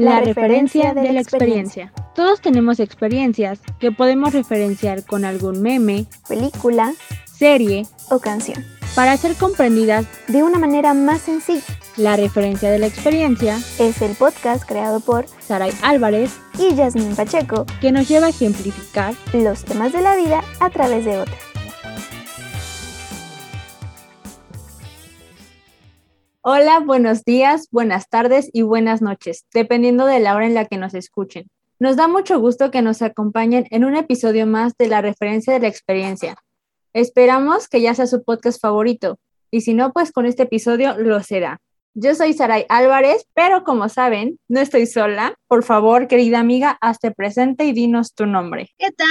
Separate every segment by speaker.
Speaker 1: La, referencia de, la experiencia. Todos tenemos experiencias que podemos referenciar con algún meme,
Speaker 2: película,
Speaker 1: serie
Speaker 2: o canción.
Speaker 1: Para ser comprendidas
Speaker 2: de una manera más sencilla.
Speaker 1: La referencia de la experiencia
Speaker 2: es el podcast creado por
Speaker 1: Saray Álvarez
Speaker 2: y Yasmin Pacheco,
Speaker 1: que nos lleva a ejemplificar
Speaker 2: los temas de la vida a través de otras.
Speaker 1: Hola, buenos días, buenas tardes y buenas noches, dependiendo de la hora en la que nos escuchen. Nos da mucho gusto que nos acompañen en un episodio más de la referencia de la experiencia. Esperamos que ya sea su podcast favorito y si no, pues con este episodio lo será. Yo soy Saray Álvarez, pero como saben, no estoy sola. Por favor, querida amiga, hazte presente y dinos tu nombre.
Speaker 3: ¿Qué tal?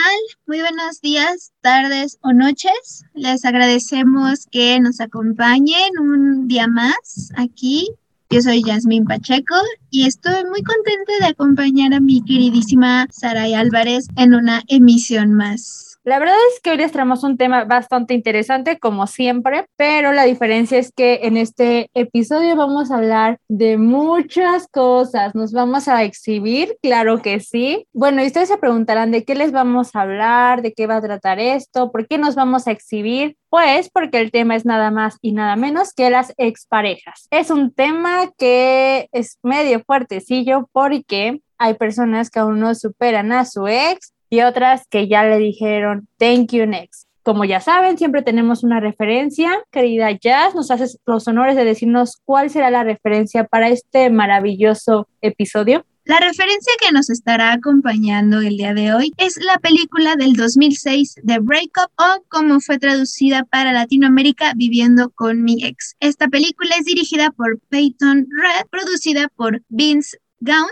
Speaker 3: Muy buenos días, tardes o noches. Les agradecemos que nos acompañen un día más aquí. Yo soy Yasmín Pacheco y estoy muy contenta de acompañar a mi queridísima Saray Álvarez en una emisión más.
Speaker 1: La verdad es que hoy les traemos un tema bastante interesante, como siempre, pero la diferencia es que en este episodio vamos a hablar de muchas cosas. Nos vamos a exhibir, claro que sí. Bueno, y ustedes se preguntarán de qué les vamos a hablar, de qué va a tratar esto, por qué nos vamos a exhibir. Pues porque el tema es nada más y nada menos que las exparejas. Es un tema que es medio fuertecillo porque hay personas que aún no superan a su ex y otras que ya le dijeron thank you next. Como ya saben, siempre tenemos una referencia. Querida Jazz, nos haces los honores de decirnos cuál será la referencia para este maravilloso episodio.
Speaker 3: La referencia que nos estará acompañando el día de hoy es la película del 2006 de Breakup o como fue traducida para Latinoamérica Viviendo con mi ex. Esta película es dirigida por Peyton Red, producida por Vince Gaunt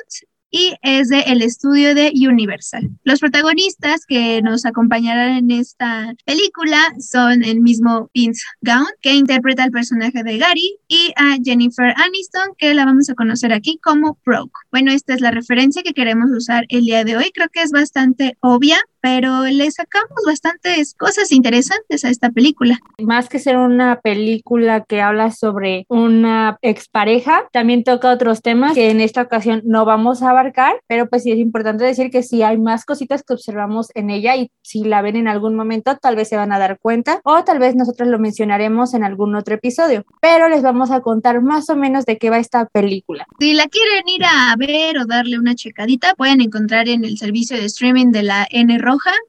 Speaker 3: y es de el estudio de Universal. Los protagonistas que nos acompañarán en esta película son el mismo Vince Gaunt, que interpreta al personaje de Gary, y a Jennifer Aniston, que la vamos a conocer aquí como Brooke. Bueno, esta es la referencia que queremos usar el día de hoy. Creo que es bastante obvia, pero le sacamos bastantes cosas interesantes a esta película.
Speaker 1: Más que ser una película que habla sobre una expareja, también toca otros temas que en esta ocasión no vamos a abarcar, pero pues sí es importante decir que sí hay más cositas que observamos en ella y si la ven en algún momento tal vez se van a dar cuenta o tal vez nosotros lo mencionaremos en algún otro episodio, pero les vamos a contar más o menos de qué va esta película.
Speaker 3: Si la quieren ir a ver o darle una checadita, pueden encontrar en el servicio de streaming de la N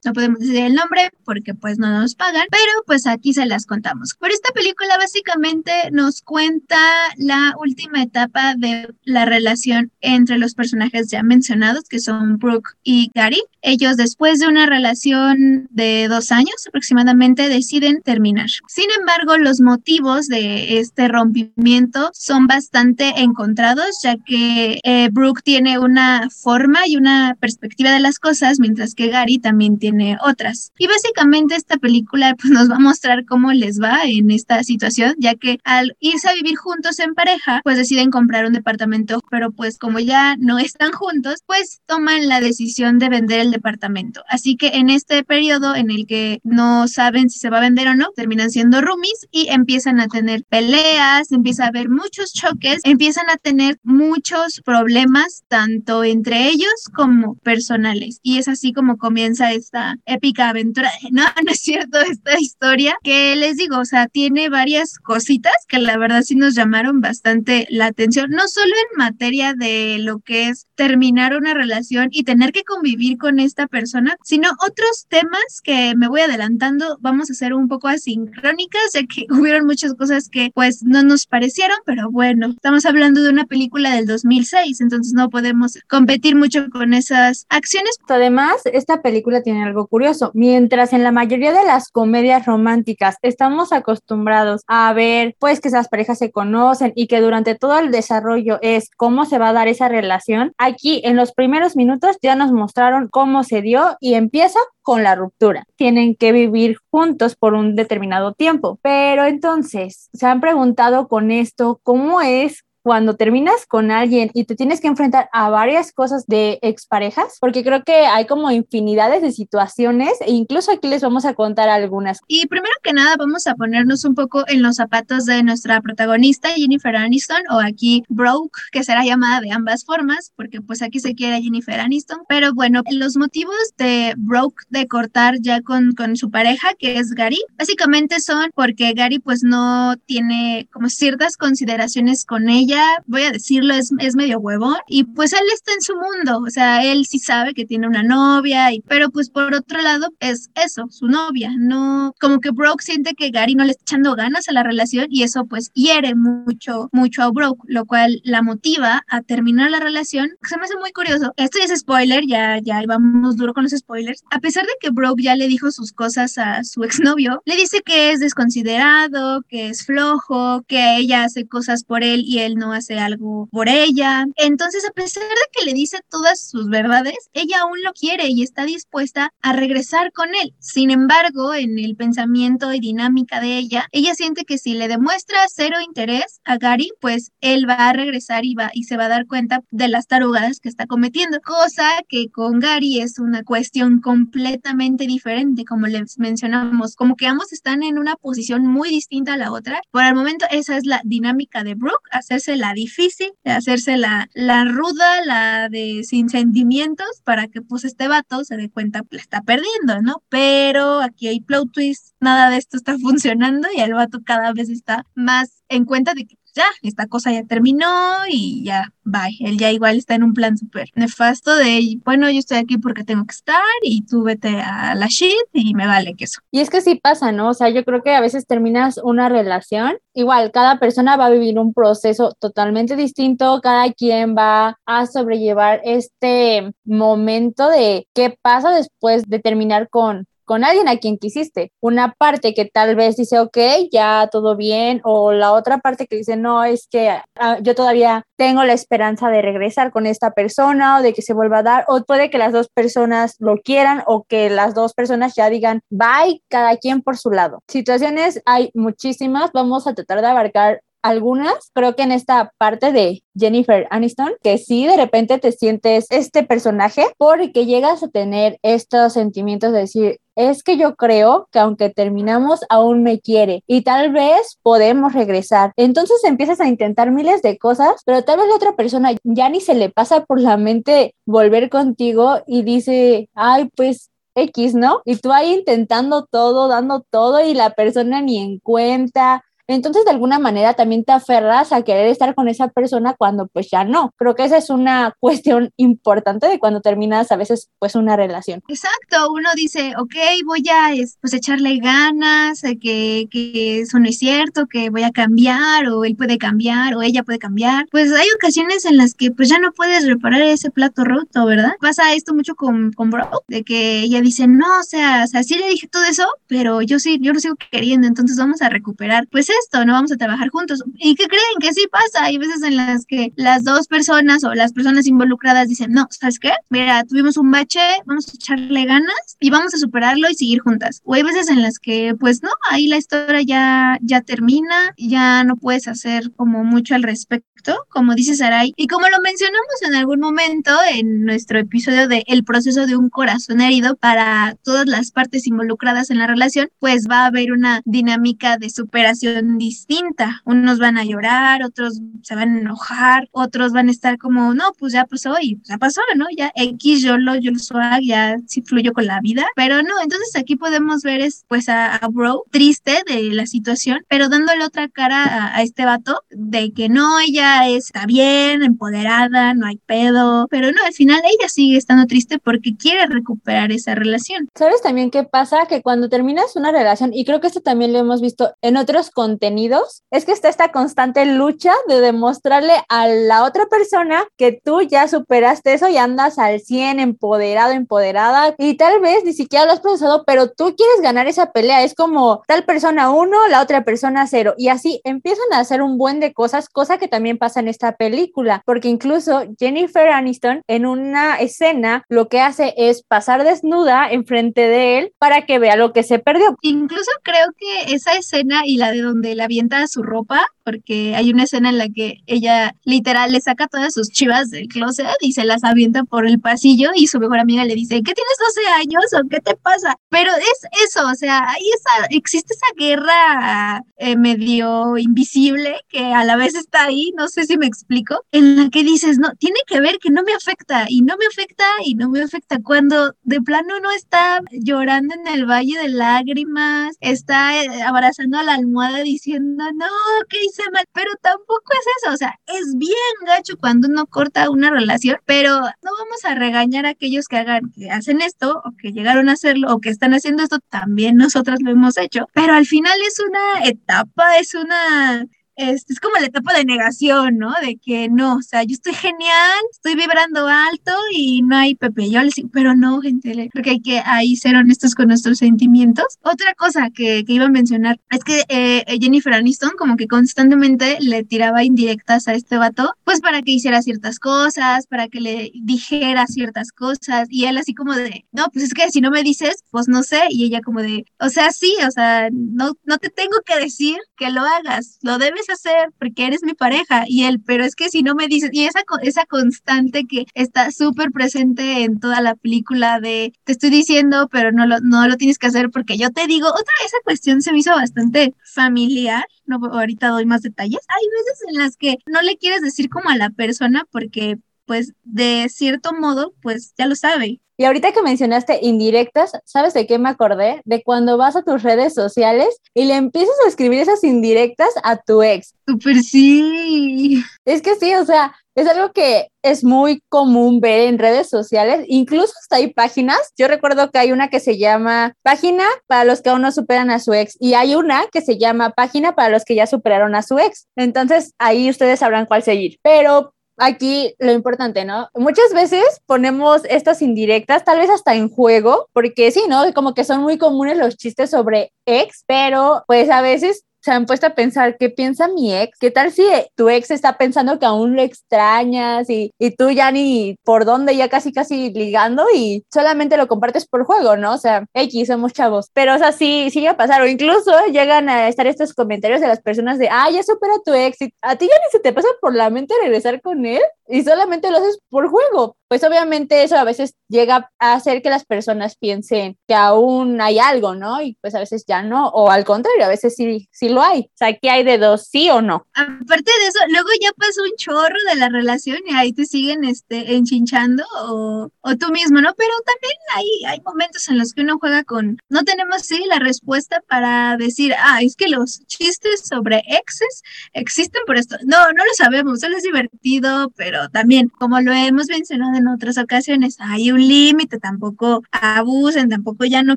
Speaker 3: no podemos decir el nombre porque pues no nos pagan, pero pues aquí se las contamos. Por esta película básicamente nos cuenta la última etapa de la relación entre los personajes ya mencionados, que son Brooke y Gary. Ellos después de una relación de dos años aproximadamente deciden terminar. Sin embargo, los motivos de este rompimiento son bastante encontrados, ya que eh, Brooke tiene una forma y una perspectiva de las cosas, mientras que Gary tiene otras. Y básicamente esta película pues, nos va a mostrar cómo les va en esta situación, ya que al irse a vivir juntos en pareja, pues deciden comprar un departamento, pero pues como ya no están juntos, pues toman la decisión de vender el departamento. Así que en este periodo en el que no saben si se va a vender o no, terminan siendo roomies y empiezan a tener peleas, empieza a haber muchos choques, empiezan a tener muchos problemas tanto entre ellos como personales. Y es así como comienza esta épica aventura. No, no es cierto esta historia que les digo, o sea, tiene varias cositas que la verdad sí nos llamaron bastante la atención, no solo en materia de lo que es terminar una relación y tener que convivir con esta persona, sino otros temas que me voy adelantando, vamos a ser un poco asincrónicas, ya que hubieron muchas cosas que pues no nos parecieron, pero bueno, estamos hablando de una película del 2006, entonces no podemos competir mucho con esas acciones.
Speaker 1: Además, esta película tiene algo curioso. Mientras en la mayoría de las comedias románticas estamos acostumbrados a ver pues que esas parejas se conocen y que durante todo el desarrollo es cómo se va a dar esa relación, aquí en los primeros minutos ya nos mostraron cómo se dio y empieza con la ruptura. Tienen que vivir juntos por un determinado tiempo. Pero entonces, ¿se han preguntado con esto cómo es cuando terminas con alguien y te tienes que enfrentar a varias cosas de exparejas, porque creo que hay como infinidades de situaciones e incluso aquí les vamos a contar algunas.
Speaker 3: Y primero que nada vamos a ponernos un poco en los zapatos de nuestra protagonista Jennifer Aniston o aquí Broke, que será llamada de ambas formas, porque pues aquí se quiere Jennifer Aniston, pero bueno, los motivos de Broke de cortar ya con, con su pareja, que es Gary, básicamente son porque Gary pues no tiene como ciertas consideraciones con ella, voy a decirlo, es, es medio huevón, y pues él está en su mundo, o sea, él sí sabe que tiene una novia, pero pues por otro lado es eso, su novia, no, como que Broke siente que Gary no le está echando ganas a la relación y eso pues hiere mucho, mucho a Broke, lo cual la motiva a terminar la relación. Se me hace muy curioso, esto ya es spoiler, ya, ya vamos duro con los spoilers, a pesar de que Broke ya le dijo sus cosas a su exnovio, le dice que es desconsiderado, que es flojo, que ella hace cosas por él y él no hace algo por ella. Entonces, a pesar de que le dice todas sus verdades, ella aún lo quiere y está dispuesta a regresar con él. Sin embargo, en el pensamiento y dinámica de ella, ella siente que si le demuestra cero interés a Gary, pues él va a regresar y va y se va a dar cuenta de las tarugadas que está cometiendo, cosa que con Gary es una cuestión completamente diferente, como les mencionamos, como que ambos están en una posición muy distinta a la otra. Por el momento esa es la dinámica de Brooke, hacerse la difícil, hacerse la, la ruda, la de sin sentimientos, para que pues este vato se dé cuenta que la está perdiendo, ¿no? Pero aquí hay plot twist, nada de esto está funcionando y el vato cada vez está más en cuenta de que esta cosa ya terminó y ya, bye. Él ya igual está en un plan súper nefasto de, bueno, yo estoy aquí porque tengo que estar y tú vete a la shit y me vale que eso.
Speaker 1: Y es que sí pasa, ¿no? O sea, yo creo que a veces terminas una relación, igual cada persona va a vivir un proceso totalmente distinto, cada quien va a sobrellevar este momento de qué pasa después de terminar con con alguien a quien quisiste. Una parte que tal vez dice, ok, ya todo bien, o la otra parte que dice, no, es que ah, yo todavía tengo la esperanza de regresar con esta persona o de que se vuelva a dar, o puede que las dos personas lo quieran o que las dos personas ya digan, bye, cada quien por su lado. Situaciones hay muchísimas, vamos a tratar de abarcar algunas, creo que en esta parte de Jennifer Aniston, que sí de repente te sientes este personaje porque llegas a tener estos sentimientos de decir, es que yo creo que aunque terminamos, aún me quiere y tal vez podemos regresar. Entonces empiezas a intentar miles de cosas, pero tal vez la otra persona ya ni se le pasa por la mente volver contigo y dice, ay, pues X, ¿no? Y tú ahí intentando todo, dando todo y la persona ni en cuenta entonces, de alguna manera, también te aferras a querer estar con esa persona cuando pues ya no. Creo que esa es una cuestión importante de cuando terminas a veces pues una relación.
Speaker 3: Exacto, uno dice, ok, voy a pues echarle ganas, que, que eso no es cierto, que voy a cambiar o él puede cambiar o ella puede cambiar. Pues hay ocasiones en las que pues ya no puedes reparar ese plato roto, ¿verdad? Pasa esto mucho con, con Bro, de que ella dice, no, o sea, o sea, sí le dije todo eso, pero yo sí, yo lo sigo queriendo, entonces vamos a recuperar. Pues esto, no vamos a trabajar juntos. ¿Y qué creen? Que sí pasa. Hay veces en las que las dos personas o las personas involucradas dicen, no, ¿sabes qué? Mira, tuvimos un bache, vamos a echarle ganas y vamos a superarlo y seguir juntas. O hay veces en las que, pues no, ahí la historia ya, ya termina, ya no puedes hacer como mucho al respecto como dice Sarai, y como lo mencionamos en algún momento en nuestro episodio de El proceso de un corazón herido para todas las partes involucradas en la relación, pues va a haber una dinámica de superación distinta. Unos van a llorar, otros se van a enojar, otros van a estar como, no, pues ya pasó y ya pasó, ¿no? Ya X, yo lo, yo lo soy, ya sí fluyo con la vida, pero no, entonces aquí podemos ver es, pues a, Bro triste de la situación, pero dándole otra cara a, a este vato de que no, ella está bien, empoderada, no hay pedo, pero no, al final ella sigue estando triste porque quiere recuperar esa relación.
Speaker 1: ¿Sabes también qué pasa? Que cuando terminas una relación, y creo que esto también lo hemos visto en otros contenidos, es que está esta constante lucha de demostrarle a la otra persona que tú ya superaste eso y andas al 100 empoderado, empoderada, y tal vez ni siquiera lo has procesado, pero tú quieres ganar esa pelea. Es como tal persona uno, la otra persona cero, y así empiezan a hacer un buen de cosas, cosa que también pasa en esta película, porque incluso Jennifer Aniston en una escena lo que hace es pasar desnuda enfrente de él para que vea lo que se perdió.
Speaker 3: Incluso creo que esa escena y la de donde donde le avienta su ropa, porque hay una escena en la que ella literal le saca todas sus chivas del closet y se las avienta por el pasillo y su mejor amiga le dice, ¿qué tienes 12 años o qué te pasa? Pero es eso, o sea, ahí esa, existe esa guerra eh, medio invisible que a la vez está ahí, no sé si me explico, en la que dices, no, tiene que ver que no me afecta y no me afecta y no me afecta cuando de plano no está llorando en el valle de lágrimas, está eh, abrazando a la almohada diciendo, no, ¿qué hice mal? Pero tampoco es eso, o sea, es bien gacho cuando uno corta una relación, pero no vamos a regañar a aquellos que hagan, que hacen esto o que llegaron a hacerlo o que están haciendo esto, también nosotras lo hemos hecho, pero al final es una etapa, es una es, como la etapa de negación, ¿no? De que no, o sea, yo estoy genial, estoy vibrando alto y no hay Pepe. Yo les digo, pero no, gente, creo que hay que ahí ser honestos con nuestros sentimientos. Otra cosa que, que iba a mencionar es que eh, Jennifer Aniston como que constantemente le tiraba indirectas a este vato, pues para que hiciera ciertas cosas, para que le dijera ciertas cosas y él así como de, no, pues es que si no me dices, pues no sé, y ella como de, o sea, sí, o sea, no, no te tengo que decir que lo hagas, lo debes hacer porque eres mi pareja y él, pero es que si no me dices, y esa, esa constante que está súper presente en toda la película de te estoy diciendo, pero no lo, no lo tienes que hacer porque yo te digo, otra esa cuestión se me hizo bastante familiar, no ahorita doy más detalles. Hay veces en las que no le quieres decir como a la persona porque pues de cierto modo, pues ya lo sabe.
Speaker 1: Y ahorita que mencionaste indirectas, ¿sabes de qué me acordé? De cuando vas a tus redes sociales y le empiezas a escribir esas indirectas a tu ex.
Speaker 3: Super sí.
Speaker 1: Es que sí, o sea, es algo que es muy común ver en redes sociales, incluso hasta hay páginas. Yo recuerdo que hay una que se llama Página para los que aún no superan a su ex y hay una que se llama Página para los que ya superaron a su ex. Entonces ahí ustedes sabrán cuál seguir. Pero aquí lo importante, ¿no? Muchas veces ponemos estas indirectas, tal vez hasta en juego, porque sí, ¿no? Como que son muy comunes los chistes sobre ex, pero pues a veces se han puesto a pensar, ¿qué piensa mi ex? ¿Qué tal si tu ex está pensando que aún lo extrañas y, y tú ya ni por dónde, ya casi casi ligando y solamente lo compartes por juego, ¿no? O sea, X, somos chavos. Pero, o sea, sí, sí a pasar. O incluso llegan a estar estos comentarios de las personas de, ah, ya supera tu ex. Y a ti ya ni se te pasa por la mente regresar con él y solamente lo haces por juego. Pues obviamente eso a veces llega a hacer que las personas piensen que aún hay algo, ¿no? Y pues a veces ya no, o al contrario, a veces sí, sí lo hay. O sea, ¿qué hay de dos, sí o no?
Speaker 3: Aparte de eso, luego ya pasó un chorro de la relación y ahí te siguen este, enchinchando o, o tú mismo, ¿no? Pero también hay, hay momentos en los que uno juega con, no tenemos sí la respuesta para decir, ah, es que los chistes sobre exes existen por esto. No, no lo sabemos, solo es divertido, pero también, como lo hemos mencionado en otras ocasiones, hay un límite, tampoco abusen, tampoco ya no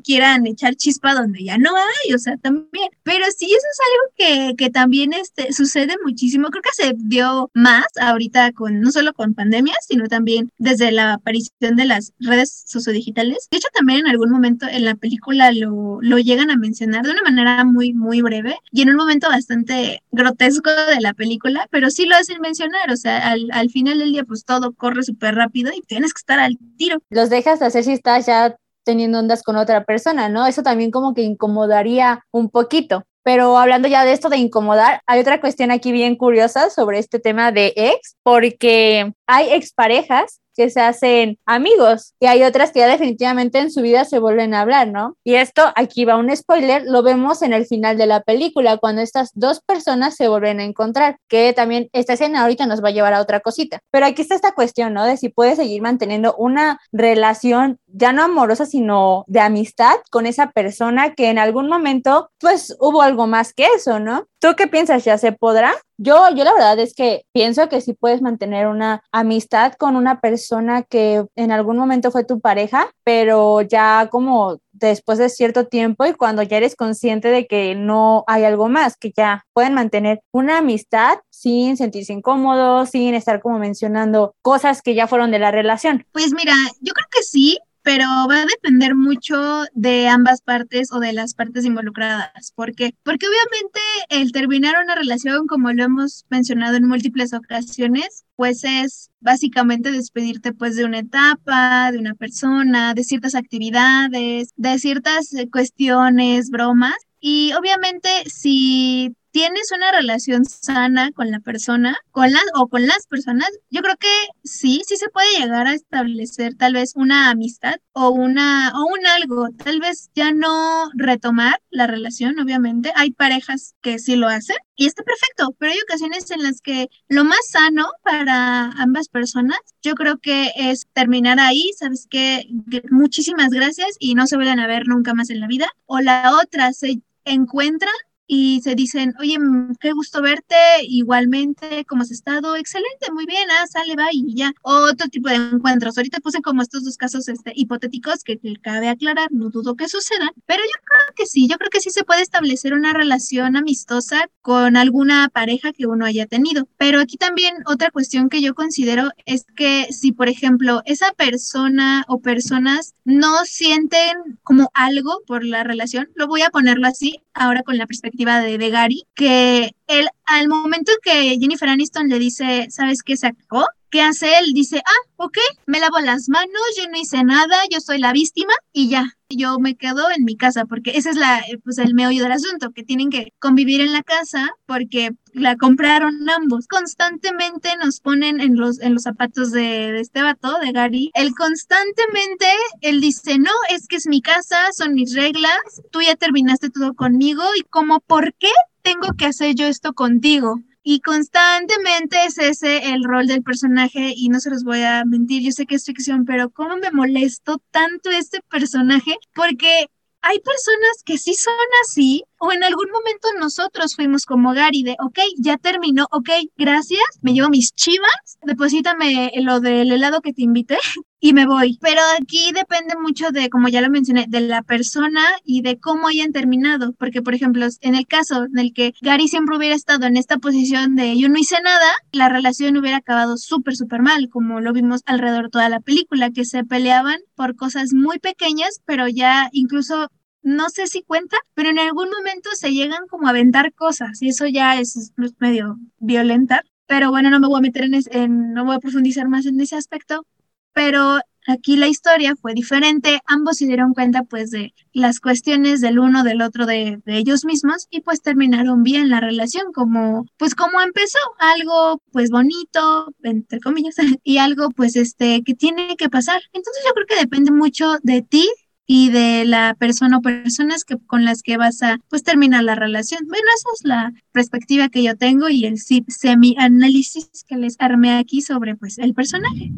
Speaker 3: quieran echar chispa donde ya no hay, o sea, también. Pero sí, eso es algo que, que también este, sucede muchísimo. Creo que se dio más ahorita con, no solo con pandemias, sino también desde la aparición de las redes sociodigitales. De hecho, también en algún momento en la película lo, lo llegan a mencionar de una manera muy, muy breve y en un momento bastante grotesco de la película, pero sí lo hacen mencionar, o sea, al, al final del día pues todo corre súper rápido y tienes que estar al tiro.
Speaker 1: Los dejas de hacer si estás ya teniendo ondas con otra persona, ¿no? Eso también como que incomodaría un poquito. Pero hablando ya de esto de incomodar, hay otra cuestión aquí bien curiosa sobre este tema de ex, porque hay exparejas que se hacen amigos y hay otras que ya definitivamente en su vida se vuelven a hablar, ¿no? Y esto, aquí va un spoiler, lo vemos en el final de la película, cuando estas dos personas se vuelven a encontrar, que también esta escena ahorita nos va a llevar a otra cosita. Pero aquí está esta cuestión, ¿no? De si puedes seguir manteniendo una relación ya no amorosa, sino de amistad con esa persona que en algún momento, pues hubo algo más que eso, ¿no? ¿Tú qué piensas? ¿Ya se podrá? Yo, yo la verdad es que pienso que sí puedes mantener una amistad con una persona que en algún momento fue tu pareja, pero ya como después de cierto tiempo y cuando ya eres consciente de que no hay algo más, que ya pueden mantener una amistad sin sentirse incómodos, sin estar como mencionando cosas que ya fueron de la relación.
Speaker 3: Pues mira, yo creo que sí, pero va a depender mucho de ambas partes o de las partes involucradas. ¿Por qué? Porque obviamente el terminar una relación, como lo hemos mencionado en múltiples ocasiones, pues es básicamente despedirte pues de una etapa, de una persona, de ciertas actividades, de ciertas eh, cuestiones, bromas. Y obviamente si tienes una relación sana con la persona, con las o con las personas, yo creo que sí, sí se puede llegar a establecer tal vez una amistad o una o un algo, tal vez ya no retomar la relación, obviamente. Hay parejas que sí lo hacen y está perfecto, pero hay ocasiones en las que lo más sano para ambas personas, yo creo que es terminar ahí, sabes que muchísimas gracias y no se vuelven a ver nunca más en la vida. O la otra se encuentra y se dicen, oye, mm, qué gusto verte, igualmente, ¿cómo has estado? Excelente, muy bien, ah, sale, va y ya. Otro tipo de encuentros. Ahorita puse como estos dos casos este, hipotéticos que, que cabe aclarar, no dudo que sucedan, pero yo creo que sí, yo creo que sí se puede establecer una relación amistosa con alguna pareja que uno haya tenido. Pero aquí también otra cuestión que yo considero es que si, por ejemplo, esa persona o personas no sienten como algo por la relación, lo voy a ponerlo así, ahora con la perspectiva de, de Gary, que él, al momento que Jennifer Aniston le dice, ¿sabes qué se acabó? ¿Qué hace él? Dice, ah, ok, me lavo las manos, yo no hice nada, yo soy la víctima y ya, yo me quedo en mi casa, porque ese es la, pues el meollo del asunto, que tienen que convivir en la casa porque la compraron ambos. Constantemente nos ponen en los, en los zapatos de, de este vato, de Gary. Él constantemente, él dice, no, es que es mi casa, son mis reglas, tú ya terminaste todo conmigo y como, ¿por qué tengo que hacer yo esto contigo? Y constantemente es ese el rol del personaje y no se los voy a mentir, yo sé que es ficción, pero cómo me molesto tanto este personaje porque hay personas que sí son así o en algún momento nosotros fuimos como Gary de, ok, ya terminó, ok, gracias, me llevo mis chivas, deposítame lo del helado que te invité y me voy. Pero aquí depende mucho de, como ya lo mencioné, de la persona y de cómo hayan terminado. Porque, por ejemplo, en el caso en el que Gary siempre hubiera estado en esta posición de yo no hice nada, la relación hubiera acabado súper, súper mal, como lo vimos alrededor de toda la película, que se peleaban por cosas muy pequeñas, pero ya incluso no sé si cuenta, pero en algún momento se llegan como a aventar cosas y eso ya es, medio violenta. Pero bueno, no me voy a meter en, no voy a profundizar más en ese aspecto, pero aquí la historia fue diferente, ambos se dieron cuenta pues de las cuestiones del uno del otro de, de, ellos mismos y pues terminaron bien la relación como pues como empezó algo pues bonito entre comillas y algo pues este que tiene que pasar entonces yo creo que depende mucho de ti y de la persona o personas que, con las que vas a pues terminar la relación. Bueno, esa es la perspectiva que yo tengo y el semi-análisis que les armé aquí sobre pues el personaje.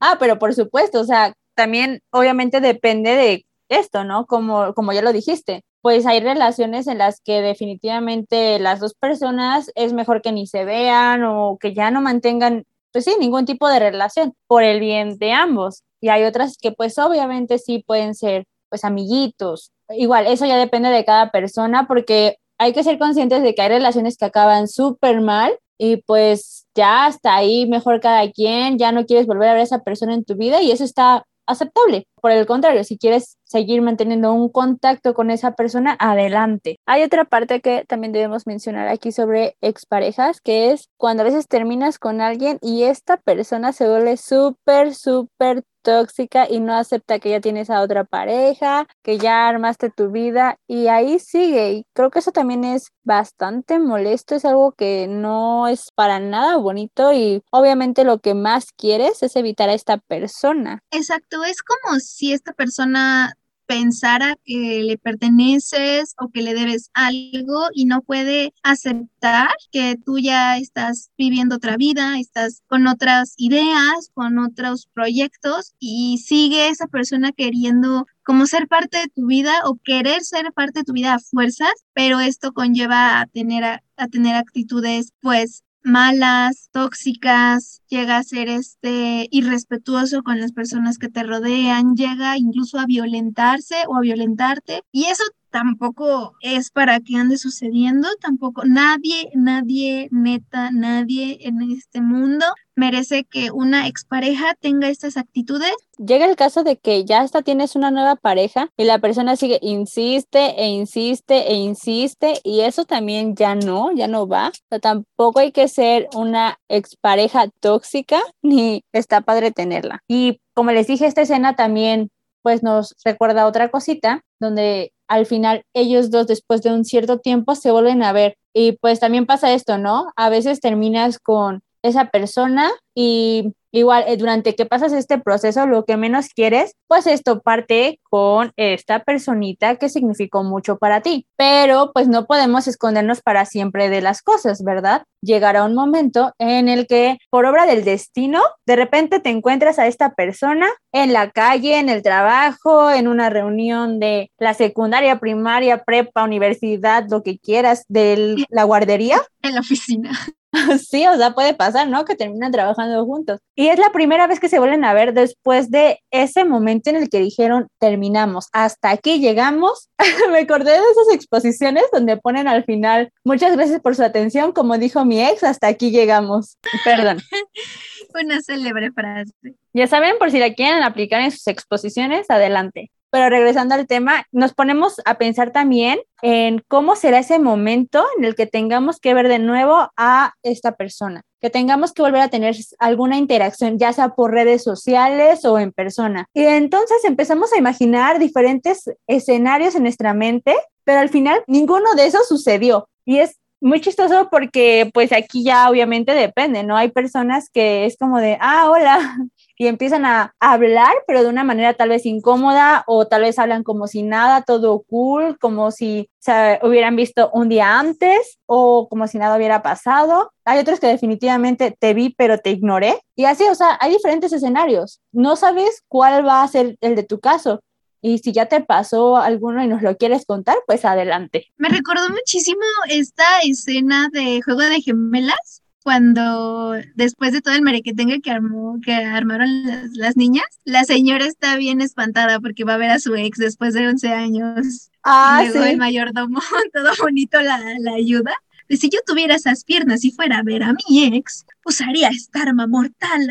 Speaker 1: Ah, pero por supuesto, o sea, también obviamente depende de esto, ¿no? Como, como ya lo dijiste, pues hay relaciones en las que definitivamente las dos personas es mejor que ni se vean o que ya no mantengan, pues sí, ningún tipo de relación por el bien de ambos. Y hay otras que pues obviamente sí pueden ser pues amiguitos. Igual, eso ya depende de cada persona porque hay que ser conscientes de que hay relaciones que acaban súper mal y pues ya hasta ahí mejor cada quien, ya no quieres volver a ver a esa persona en tu vida y eso está aceptable. Por el contrario, si quieres seguir manteniendo un contacto con esa persona, adelante. Hay otra parte que también debemos mencionar aquí sobre exparejas, que es cuando a veces terminas con alguien y esta persona se vuelve súper, súper tóxica y no acepta que ya tienes a otra pareja, que ya armaste tu vida y ahí sigue. Y creo que eso también es bastante molesto, es algo que no es para nada bonito y obviamente lo que más quieres es evitar a esta persona.
Speaker 3: Exacto, es como si esta persona pensara que le perteneces o que le debes algo y no puede aceptar que tú ya estás viviendo otra vida, estás con otras ideas, con otros proyectos y sigue esa persona queriendo como ser parte de tu vida o querer ser parte de tu vida a fuerzas, pero esto conlleva a tener, a, a tener actitudes pues malas, tóxicas, llega a ser este irrespetuoso con las personas que te rodean, llega incluso a violentarse o a violentarte y eso tampoco es para que ande sucediendo, tampoco nadie, nadie, neta, nadie en este mundo merece que una expareja tenga estas actitudes.
Speaker 1: Llega el caso de que ya hasta tienes una nueva pareja y la persona sigue, insiste e insiste e insiste y eso también ya no, ya no va. Tampoco hay que ser una expareja tóxica ni está padre tenerla. Y como les dije, esta escena también pues nos recuerda otra cosita donde al final ellos dos después de un cierto tiempo se vuelven a ver Y pues también pasa esto, ¿no? A veces terminas con esa persona y igual eh, durante que pasas este proceso lo que menos quieres pues esto parte con esta personita que significó mucho para ti. Pero pues no podemos escondernos para siempre de las cosas verdad llegará un momento en el que por obra del destino de repente te encuentras a esta persona en la calle en el trabajo en una reunión de la secundaria primaria prepa universidad lo que quieras de la guardería.
Speaker 3: En la oficina
Speaker 1: Sí, o sea, puede pasar, ¿no? Que terminan trabajando juntos. Y es la primera vez que se vuelven a ver después de ese momento en el que dijeron, terminamos, hasta aquí llegamos. Me acordé de esas exposiciones donde ponen al final, muchas gracias por su atención, como dijo mi ex, hasta aquí llegamos. Perdón.
Speaker 3: Una célebre frase.
Speaker 1: Ya saben, por si la quieren aplicar en sus exposiciones, adelante. Pero regresando al tema, nos ponemos a pensar también en cómo será ese momento en el que tengamos que ver de nuevo a esta persona, que tengamos que volver a tener alguna interacción, ya sea por redes sociales o en persona. Y entonces empezamos a imaginar diferentes escenarios en nuestra mente, pero al final ninguno de esos sucedió. Y es muy chistoso porque pues aquí ya obviamente depende, ¿no? Hay personas que es como de, ah, hola, y empiezan a hablar, pero de una manera tal vez incómoda o tal vez hablan como si nada, todo cool, como si se hubieran visto un día antes o como si nada hubiera pasado. Hay otros que definitivamente te vi, pero te ignoré. Y así, o sea, hay diferentes escenarios. No sabes cuál va a ser el de tu caso. Y si ya te pasó alguno y nos lo quieres contar, pues adelante.
Speaker 3: Me recordó muchísimo esta escena de Juego de Gemelas, cuando después de todo el merequetengue que armó, que armaron las, niñas, la señora está bien espantada porque va a ver a su ex después de 11 años.
Speaker 1: Ah,
Speaker 3: y luego el mayordomo, todo bonito, la, la ayuda. Y si yo tuviera esas piernas y fuera a ver a mi ex, usaría esta arma mortal.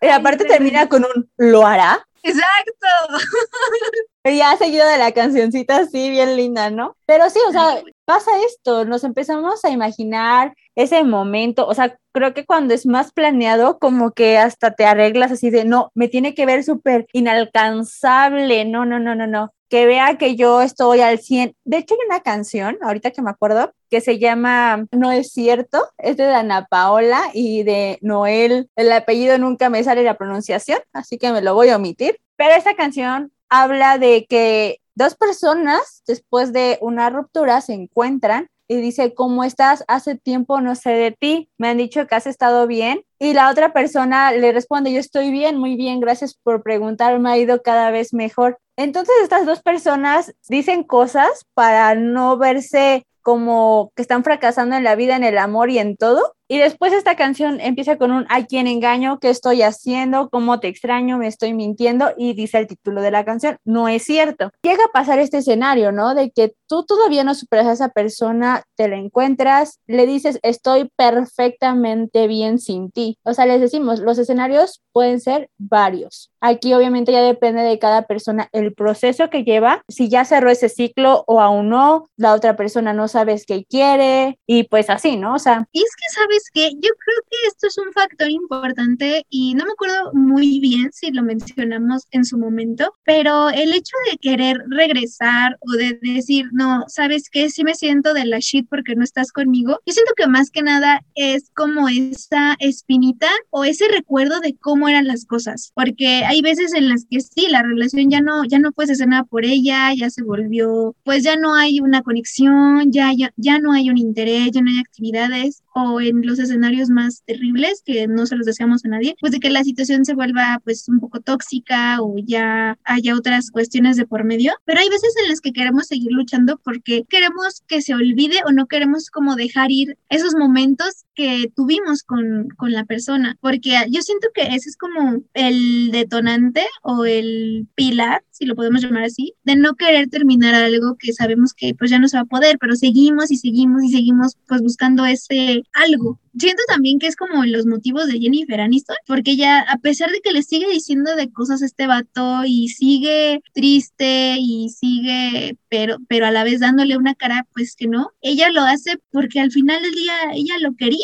Speaker 1: Y aparte termina con un ¿lo hará?
Speaker 3: Exacto.
Speaker 1: Ya ha seguido de la cancioncita así, bien linda, ¿no? Pero sí, o sea, pasa esto, nos empezamos a imaginar ese momento, o sea, creo que cuando es más planeado, como que hasta te arreglas así de, no, me tiene que ver súper inalcanzable, no, no, no, no, no, que vea que yo estoy al 100. De hecho, hay una canción, ahorita que me acuerdo, que se llama No es cierto, es de Ana Paola y de Noel, el apellido nunca me sale la pronunciación, así que me lo voy a omitir, pero esa canción habla de que dos personas después de una ruptura se encuentran y dice, ¿cómo estás? Hace tiempo no sé de ti, me han dicho que has estado bien. Y la otra persona le responde, yo estoy bien, muy bien, gracias por preguntar, me ha ido cada vez mejor. Entonces estas dos personas dicen cosas para no verse como que están fracasando en la vida, en el amor y en todo. Y después esta canción empieza con un ¿a quién engaño? ¿Qué estoy haciendo? ¿Cómo te extraño? ¿Me estoy mintiendo? Y dice el título de la canción, no es cierto. Llega a pasar este escenario, ¿no? De que tú todavía no superas a esa persona, te la encuentras, le dices, estoy perfectamente bien sin ti. O sea, les decimos, los escenarios pueden ser varios. Aquí obviamente ya depende de cada persona el proceso que lleva, si ya cerró ese ciclo o aún no, la otra persona no sabes qué quiere y pues así, ¿no? O sea...
Speaker 3: Y es que sabes que yo creo que esto es un factor importante y no me acuerdo muy bien si lo mencionamos en su momento, pero el hecho de querer regresar o de decir, no, sabes qué, sí me siento de la shit porque no estás conmigo, yo siento que más que nada es como esa espinita o ese recuerdo de cómo eran las cosas, porque hay veces en las que sí, la relación ya no, ya no puedes hacer nada por ella, ya se volvió, pues ya no hay una conexión, ya, ya, ya no hay un interés, ya no hay actividades o en los escenarios más terribles que no se los deseamos a nadie, pues de que la situación se vuelva pues un poco tóxica o ya haya otras cuestiones de por medio, pero hay veces en las que queremos seguir luchando porque queremos que se olvide o no queremos como dejar ir esos momentos que tuvimos con, con la persona, porque yo siento que ese es como el detonante o el pilar, si lo podemos llamar así, de no querer terminar algo que sabemos que pues ya no se va a poder, pero seguimos y seguimos y seguimos pues buscando ese algo siento también que es como los motivos de Jennifer Aniston, porque ella, a pesar de que le sigue diciendo de cosas a este vato y sigue triste y sigue, pero, pero a la vez dándole una cara, pues que no, ella lo hace porque al final del día ella lo quería,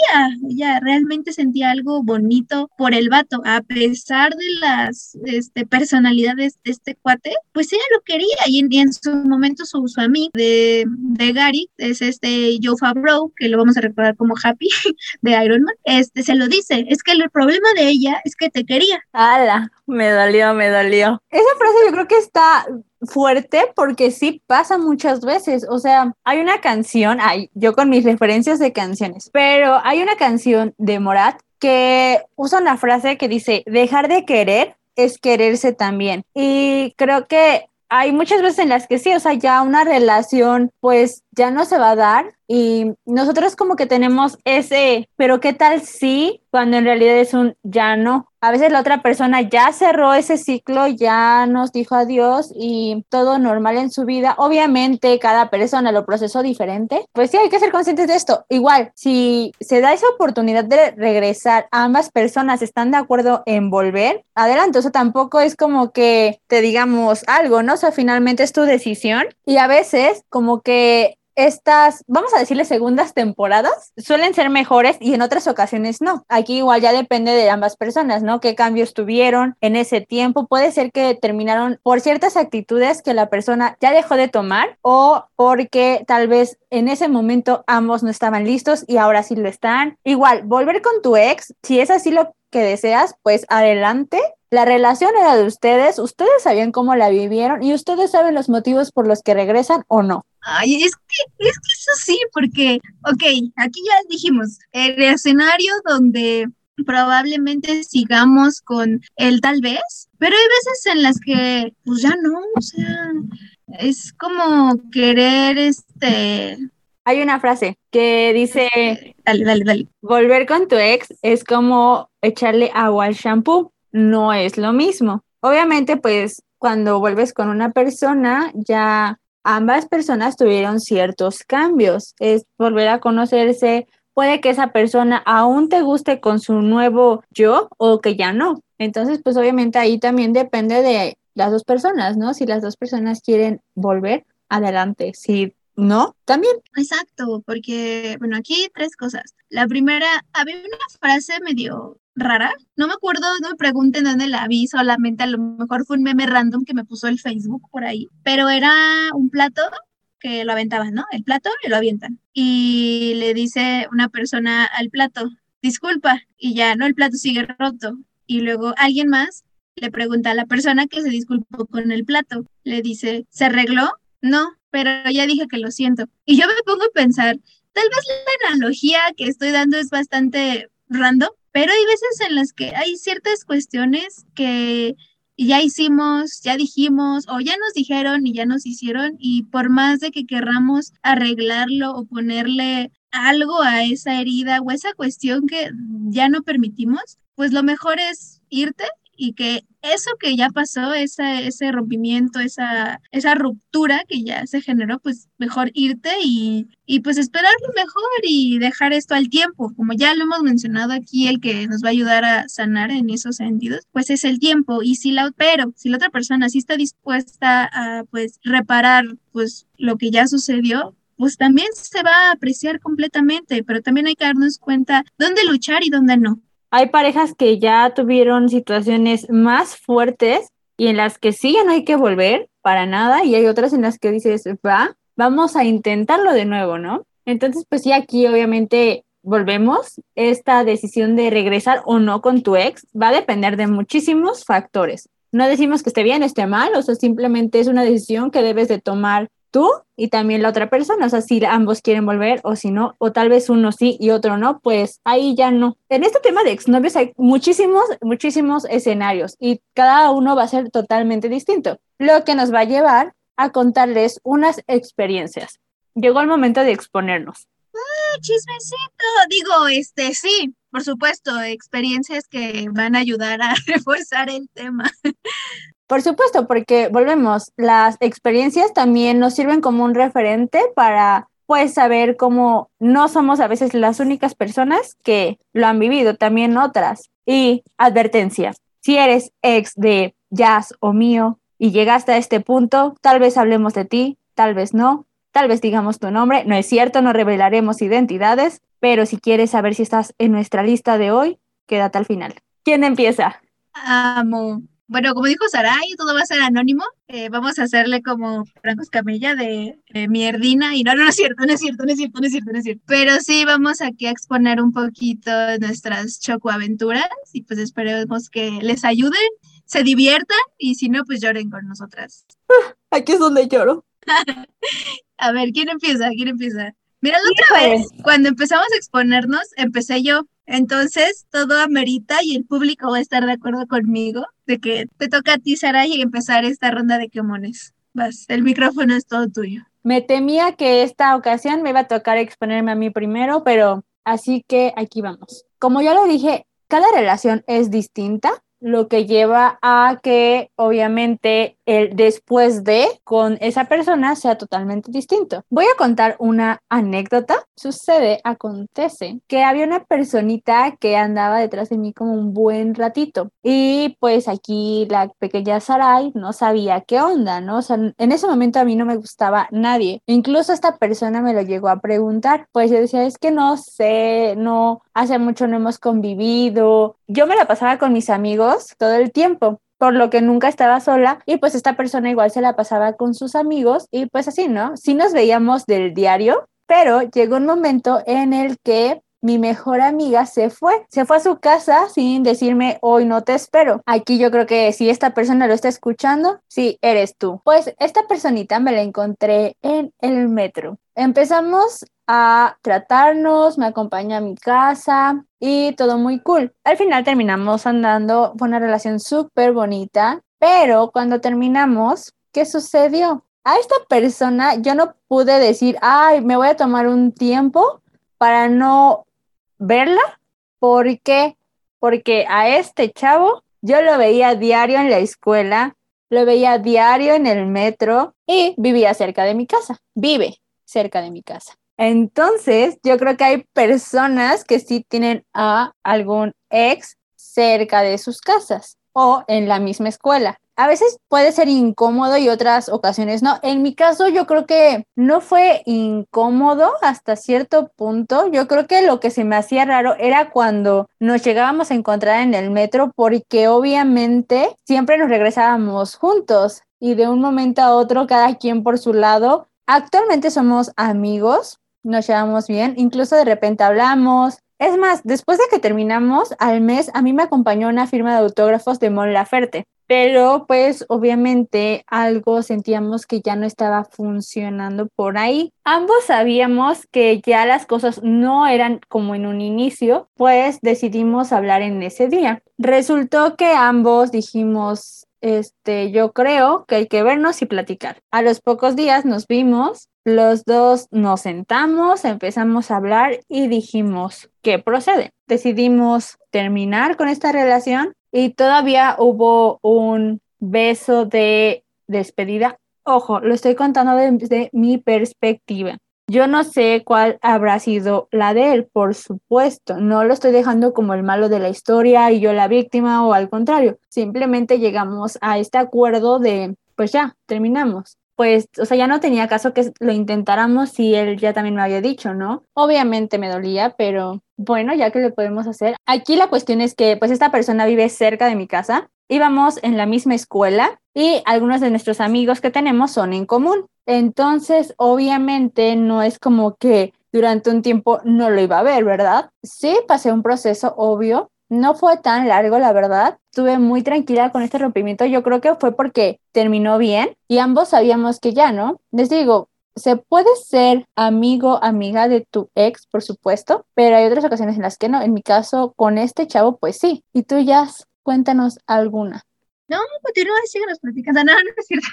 Speaker 3: ella realmente sentía algo bonito por el vato, a pesar de las este, personalidades de este cuate, pues ella lo quería. Y en, su momento su, su amigo de, de Gary es este Joe Favreau, que lo vamos a recordar como Happy de Iron Man, este se lo dice, es que el problema de ella es que te quería.
Speaker 1: ¡Hala! Me dolió, me dolió. Esa frase yo creo que está fuerte porque sí pasa muchas veces. O sea, hay una canción, hay, yo con mis referencias de canciones, pero hay una canción de Morat que usa una frase que dice, dejar de querer es quererse también. Y creo que hay muchas veces en las que sí, o sea, ya una relación pues ya no se va a dar y nosotros como que tenemos ese, pero ¿qué tal si cuando en realidad es un ya no? A veces la otra persona ya cerró ese ciclo, ya nos dijo adiós y todo normal en su vida. Obviamente cada persona lo procesó diferente. Pues sí, hay que ser conscientes de esto. Igual, si se da esa oportunidad de regresar, ambas personas están de acuerdo en volver, adelante. O sea, tampoco es como que te digamos algo, ¿no? O sea, finalmente es tu decisión y a veces como que estas, vamos a decirle segundas temporadas, suelen ser mejores y en otras ocasiones no. Aquí igual ya depende de ambas personas, ¿no? ¿Qué cambios tuvieron en ese tiempo? Puede ser que terminaron por ciertas actitudes que la persona ya dejó de tomar o porque tal vez en ese momento ambos no estaban listos y ahora sí lo están. Igual, volver con tu ex, si es así lo que deseas, pues adelante. La relación era de ustedes, ustedes sabían cómo la vivieron y ustedes saben los motivos por los que regresan o no.
Speaker 3: Ay, es que, es que eso sí, porque, ok, aquí ya dijimos, el escenario donde probablemente sigamos con el tal vez, pero hay veces en las que, pues ya no, o sea, es como querer, este...
Speaker 1: Hay una frase que dice,
Speaker 3: dale, dale, dale.
Speaker 1: Volver con tu ex es como echarle agua al shampoo, no es lo mismo. Obviamente, pues cuando vuelves con una persona, ya ambas personas tuvieron ciertos cambios. Es volver a conocerse. Puede que esa persona aún te guste con su nuevo yo o que ya no. Entonces, pues obviamente ahí también depende de las dos personas, ¿no? Si las dos personas quieren volver, adelante. Si no, también.
Speaker 3: Exacto, porque, bueno, aquí tres cosas. La primera, había una frase medio rara. No me acuerdo, no me pregunten dónde la vi, solamente a lo mejor fue un meme random que me puso el Facebook por ahí. Pero era un plato que lo aventaban, ¿no? El plato y lo avientan. Y le dice una persona al plato, disculpa, y ya, no, el plato sigue roto. Y luego alguien más le pregunta a la persona que se disculpó con el plato, le dice, ¿se arregló? No, pero ya dije que lo siento. Y yo me pongo a pensar, tal vez la analogía que estoy dando es bastante random, pero hay veces en las que hay ciertas cuestiones que ya hicimos, ya dijimos o ya nos dijeron y ya nos hicieron y por más de que querramos arreglarlo o ponerle algo a esa herida o esa cuestión que ya no permitimos, pues lo mejor es irte y que eso que ya pasó, esa, ese rompimiento, esa, esa ruptura que ya se generó, pues mejor irte y, y pues esperar lo mejor y dejar esto al tiempo. Como ya lo hemos mencionado aquí, el que nos va a ayudar a sanar en esos sentidos, pues es el tiempo. Y si la, pero si la otra persona sí está dispuesta a pues reparar pues lo que ya sucedió, pues también se va a apreciar completamente, pero también hay que darnos cuenta dónde luchar y dónde no.
Speaker 1: Hay parejas que ya tuvieron situaciones más fuertes y en las que sí ya no hay que volver para nada y hay otras en las que dices, va, vamos a intentarlo de nuevo, ¿no? Entonces, pues sí, aquí obviamente volvemos, esta decisión de regresar o no con tu ex va a depender de muchísimos factores. No decimos que esté bien, esté mal, o sea, simplemente es una decisión que debes de tomar tú y también la otra persona, o sea, si ambos quieren volver o si no, o tal vez uno sí y otro no, pues ahí ya no. En este tema de exnovios hay muchísimos, muchísimos escenarios y cada uno va a ser totalmente distinto, lo que nos va a llevar a contarles unas experiencias. Llegó el momento de exponernos.
Speaker 3: ¡Ah, chismecito! Digo, este, sí, por supuesto, experiencias que van a ayudar a reforzar el tema.
Speaker 1: Por supuesto, porque volvemos, las experiencias también nos sirven como un referente para pues saber cómo no somos a veces las únicas personas que lo han vivido, también otras. Y advertencia, si eres ex de Jazz o mío y llegaste a este punto, tal vez hablemos de ti, tal vez no, tal vez digamos tu nombre, no es cierto, no revelaremos identidades, pero si quieres saber si estás en nuestra lista de hoy, quédate al final. ¿Quién empieza?
Speaker 3: Amo. Bueno, como dijo Saray, todo va a ser anónimo. Eh, vamos a hacerle como Franco Camilla de eh, mierdina. Y no, no, no es cierto, no es cierto, no es cierto, no es cierto, no es cierto. Pero sí vamos aquí a exponer un poquito nuestras chocoaventuras y pues esperemos que les ayuden, se diviertan y si no, pues lloren con nosotras.
Speaker 1: Aquí es donde lloro.
Speaker 3: a ver, ¿quién empieza? ¿Quién empieza? Mira, la otra vez, cuando empezamos a exponernos, empecé yo. Entonces, todo amerita y el público va a estar de acuerdo conmigo de que te toca a ti, Sara, y empezar esta ronda de quemones. Vas, el micrófono es todo tuyo.
Speaker 1: Me temía que esta ocasión me iba a tocar exponerme a mí primero, pero así que aquí vamos. Como ya lo dije, cada relación es distinta lo que lleva a que obviamente el después de con esa persona sea totalmente distinto. Voy a contar una anécdota. Sucede, acontece que había una personita que andaba detrás de mí como un buen ratito y pues aquí la pequeña Sarai no sabía qué onda, ¿no? O sea, en ese momento a mí no me gustaba nadie. Incluso esta persona me lo llegó a preguntar. Pues yo decía, es que no sé, no, hace mucho no hemos convivido. Yo me la pasaba con mis amigos todo el tiempo por lo que nunca estaba sola y pues esta persona igual se la pasaba con sus amigos y pues así, ¿no? Sí nos veíamos del diario, pero llegó un momento en el que mi mejor amiga se fue, se fue a su casa sin decirme hoy no te espero. Aquí yo creo que si esta persona lo está escuchando, sí, eres tú. Pues esta personita me la encontré en el metro. Empezamos a tratarnos, me acompañó a mi casa y todo muy cool. Al final terminamos andando, fue una relación súper bonita, pero cuando terminamos, ¿qué sucedió? A esta persona yo no pude decir, ay, me voy a tomar un tiempo para no verla. ¿Por qué? Porque a este chavo yo lo veía diario en la escuela, lo veía diario en el metro y vivía cerca de mi casa. Vive cerca de mi casa. Entonces, yo creo que hay personas que sí tienen a algún ex cerca de sus casas o en la misma escuela a veces puede ser incómodo y otras ocasiones no. En mi caso, yo creo que no fue incómodo hasta cierto punto. Yo creo que lo que se me hacía raro era cuando nos llegábamos a encontrar en el metro, porque obviamente siempre nos regresábamos juntos y de un momento a otro, cada quien por su lado. Actualmente somos amigos, nos llevamos bien, incluso de repente hablamos, es más, después de que terminamos, al mes a mí me acompañó una firma de autógrafos de Mon Laferte pero pues obviamente algo sentíamos que ya no estaba funcionando por ahí. Ambos sabíamos que ya las cosas no eran como en un inicio, pues decidimos hablar en ese día. Resultó que ambos dijimos, este, yo creo que hay que vernos y platicar. A los pocos días nos vimos, los dos nos sentamos, empezamos a hablar y dijimos, ¿qué procede? Decidimos terminar con esta relación y todavía hubo un beso de despedida. Ojo, lo estoy contando desde mi perspectiva. Yo no sé cuál habrá sido la de él, por supuesto. No lo estoy dejando como el malo de la historia y yo la víctima o al contrario. Simplemente llegamos a este acuerdo de, pues ya, terminamos pues, o sea, ya no tenía caso que lo intentáramos si él ya también me había dicho, ¿no? Obviamente me dolía, pero bueno, ya que lo podemos hacer. Aquí la cuestión es que, pues, esta persona vive cerca de mi casa, íbamos en la misma escuela y algunos de nuestros amigos que tenemos son en común. Entonces, obviamente, no es como que durante un tiempo no lo iba a ver, ¿verdad? Sí, pasé un proceso obvio, no fue tan largo, la verdad. Estuve muy tranquila con este rompimiento. Yo creo que fue porque terminó bien y ambos sabíamos que ya, ¿no? Les digo, se puede ser amigo, amiga de tu ex, por supuesto, pero hay otras ocasiones en las que no. En mi caso, con este chavo, pues sí. Y tú, ya cuéntanos alguna.
Speaker 3: No, continúa, síguenos platicando. No, no es cierto.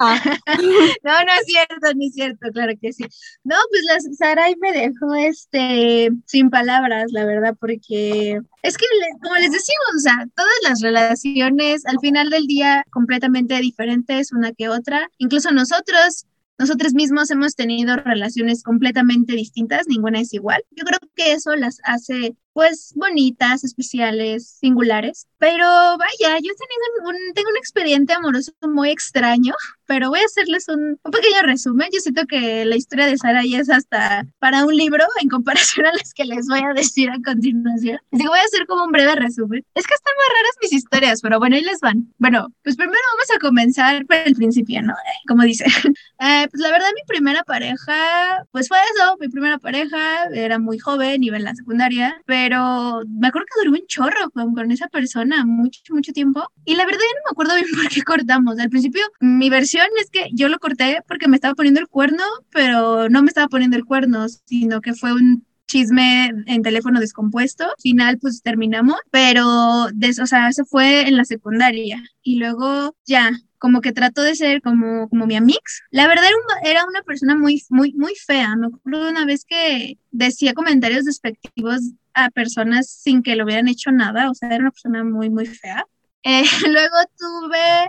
Speaker 3: Ah. no, no es cierto, no es cierto, claro que sí. No, pues la Sarai me dejó este sin palabras, la verdad, porque es que, como les decimos, o sea, todas las relaciones al final del día completamente diferentes una que otra. Incluso nosotros nosotros mismos hemos tenido relaciones completamente distintas, ninguna es igual. Yo creo que eso las hace pues bonitas, especiales, singulares. Pero vaya, yo he tenido un, tengo un expediente amoroso muy extraño, pero voy a hacerles un, un, pequeño resumen. Yo siento que la historia de Sara ya es hasta para un libro en comparación a las que les voy a decir a continuación. Así que voy a hacer como un breve resumen. Es que están muy raras mis historias, pero bueno, ahí les van. Bueno, pues primero vamos a comenzar por el principio, ¿no? Como dice. Eh, pues la verdad, mi primera pareja, pues fue eso, mi primera pareja, era muy joven, iba en la secundaria, pero pero me acuerdo que duró un chorro con, con, esa persona mucho, mucho tiempo. Y la verdad ya no me acuerdo bien por qué cortamos. Al principio, mi versión es que yo lo corté porque me estaba poniendo el cuerno, pero no me estaba poniendo el cuerno, sino que fue un chisme en teléfono descompuesto. Final, pues terminamos, pero, de, o sea, eso fue en la secundaria. Y luego ya, como que trató de ser como, como mi amix. La verdad era, una persona muy, muy, muy fea. Me acuerdo una vez que decía comentarios despectivos a personas sin que lo hubieran hecho nada, o sea, era una persona muy, muy fea. Eh, luego tuve